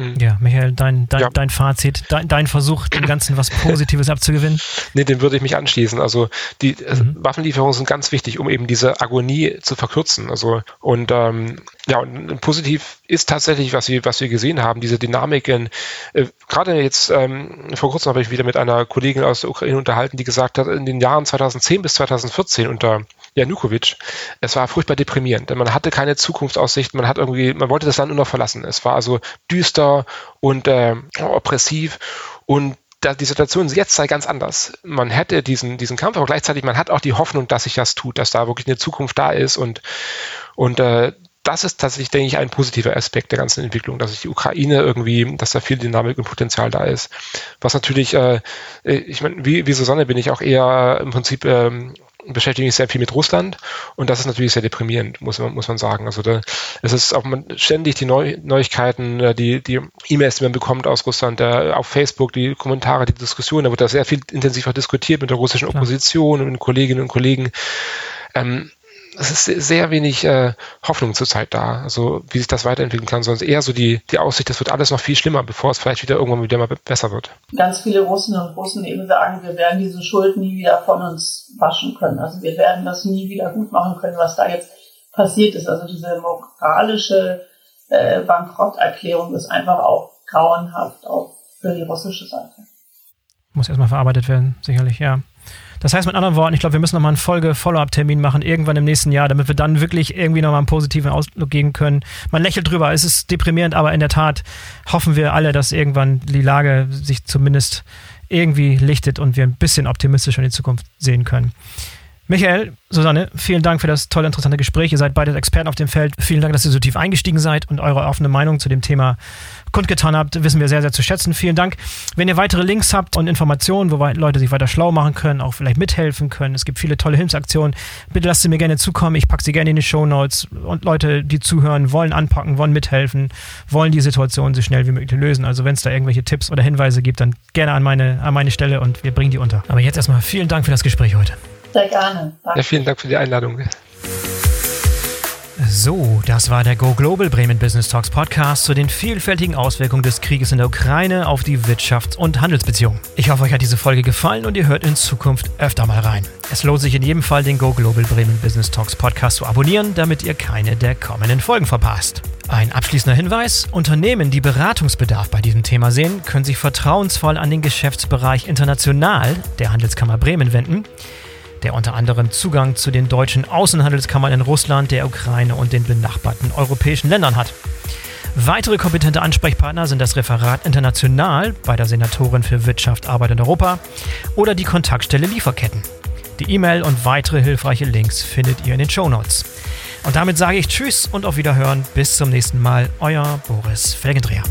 Mhm. Ja, Michael, dein, dein, ja. dein Fazit, dein, dein, Versuch, dem Ganzen was Positives abzugewinnen? Nee, dem würde ich mich anschließen. Also die also mhm. Waffenlieferungen sind ganz wichtig, um eben diese Agonie zu verkürzen. Also und ähm, ja, und positiv ist tatsächlich, was wir, was wir gesehen haben, diese Dynamiken. Äh, gerade jetzt ähm, vor kurzem habe ich wieder mit einer Kollegin aus der Ukraine unterhalten, die gesagt hat, in den Jahren 2010 bis 2014 unter Janukowitsch, es war furchtbar deprimierend, denn man hatte keine Zukunftsaussicht, man hat irgendwie, man wollte das Land nur noch verlassen. Es war also düster und äh, oppressiv und da die Situation jetzt sei ganz anders. Man hätte diesen, diesen Kampf, aber gleichzeitig man hat auch die Hoffnung, dass sich das tut, dass da wirklich eine Zukunft da ist und, und äh, das ist tatsächlich, denke ich, ein positiver Aspekt der ganzen Entwicklung, dass sich die Ukraine irgendwie, dass da viel Dynamik und Potenzial da ist. Was natürlich, äh, ich meine, wie, wie Susanne bin ich auch eher im Prinzip ähm, beschäftige mich sehr viel mit Russland und das ist natürlich sehr deprimierend, muss man, muss man sagen. Also da, es ist auch man, ständig die Neu Neuigkeiten, äh, die, die E-Mails, die man bekommt aus Russland, der, auf Facebook, die Kommentare, die Diskussionen, da wird da sehr viel intensiver diskutiert mit der russischen Opposition und mit Kolleginnen und Kollegen. Ähm, es ist sehr wenig äh, Hoffnung zurzeit da, also wie sich das weiterentwickeln kann, sondern eher so die, die Aussicht, das wird alles noch viel schlimmer, bevor es vielleicht wieder irgendwann wieder mal besser wird. Ganz viele Russen und Russen eben sagen, wir werden diese Schuld nie wieder von uns waschen können. Also wir werden das nie wieder gut machen können, was da jetzt passiert ist. Also diese moralische äh, Bankrotterklärung ist einfach auch grauenhaft, auch für die russische Seite. Muss erstmal verarbeitet werden, sicherlich, ja. Das heißt mit anderen Worten, ich glaube, wir müssen nochmal einen Folge-Follow-up-Termin machen, irgendwann im nächsten Jahr, damit wir dann wirklich irgendwie nochmal einen positiven Ausdruck geben können. Man lächelt drüber, es ist deprimierend, aber in der Tat hoffen wir alle, dass irgendwann die Lage sich zumindest irgendwie lichtet und wir ein bisschen optimistischer in die Zukunft sehen können. Michael, Susanne, vielen Dank für das tolle, interessante Gespräch. Ihr seid beide Experten auf dem Feld. Vielen Dank, dass ihr so tief eingestiegen seid und eure offene Meinung zu dem Thema kundgetan habt. Wissen wir sehr, sehr zu schätzen. Vielen Dank. Wenn ihr weitere Links habt und Informationen, wo Leute sich weiter schlau machen können, auch vielleicht mithelfen können, es gibt viele tolle Hilfsaktionen, bitte lasst sie mir gerne zukommen. Ich packe sie gerne in die Show Notes. Und Leute, die zuhören, wollen anpacken, wollen mithelfen, wollen die Situation so schnell wie möglich lösen. Also wenn es da irgendwelche Tipps oder Hinweise gibt, dann gerne an meine, an meine Stelle und wir bringen die unter. Aber jetzt erstmal vielen Dank für das Gespräch heute. Sehr gerne. Danke. Ja, vielen Dank für die Einladung. So, das war der Go Global Bremen Business Talks Podcast zu den vielfältigen Auswirkungen des Krieges in der Ukraine auf die Wirtschafts- und Handelsbeziehungen. Ich hoffe, euch hat diese Folge gefallen und ihr hört in Zukunft öfter mal rein. Es lohnt sich in jedem Fall, den Go Global Bremen Business Talks Podcast zu abonnieren, damit ihr keine der kommenden Folgen verpasst. Ein abschließender Hinweis: Unternehmen, die Beratungsbedarf bei diesem Thema sehen, können sich vertrauensvoll an den Geschäftsbereich International der Handelskammer Bremen wenden der unter anderem Zugang zu den deutschen Außenhandelskammern in Russland, der Ukraine und den benachbarten europäischen Ländern hat. Weitere kompetente Ansprechpartner sind das Referat International bei der Senatorin für Wirtschaft, Arbeit und Europa oder die Kontaktstelle Lieferketten. Die E-Mail und weitere hilfreiche Links findet ihr in den Show Notes. Und damit sage ich Tschüss und auf Wiederhören. Bis zum nächsten Mal. Euer Boris Felgendreher.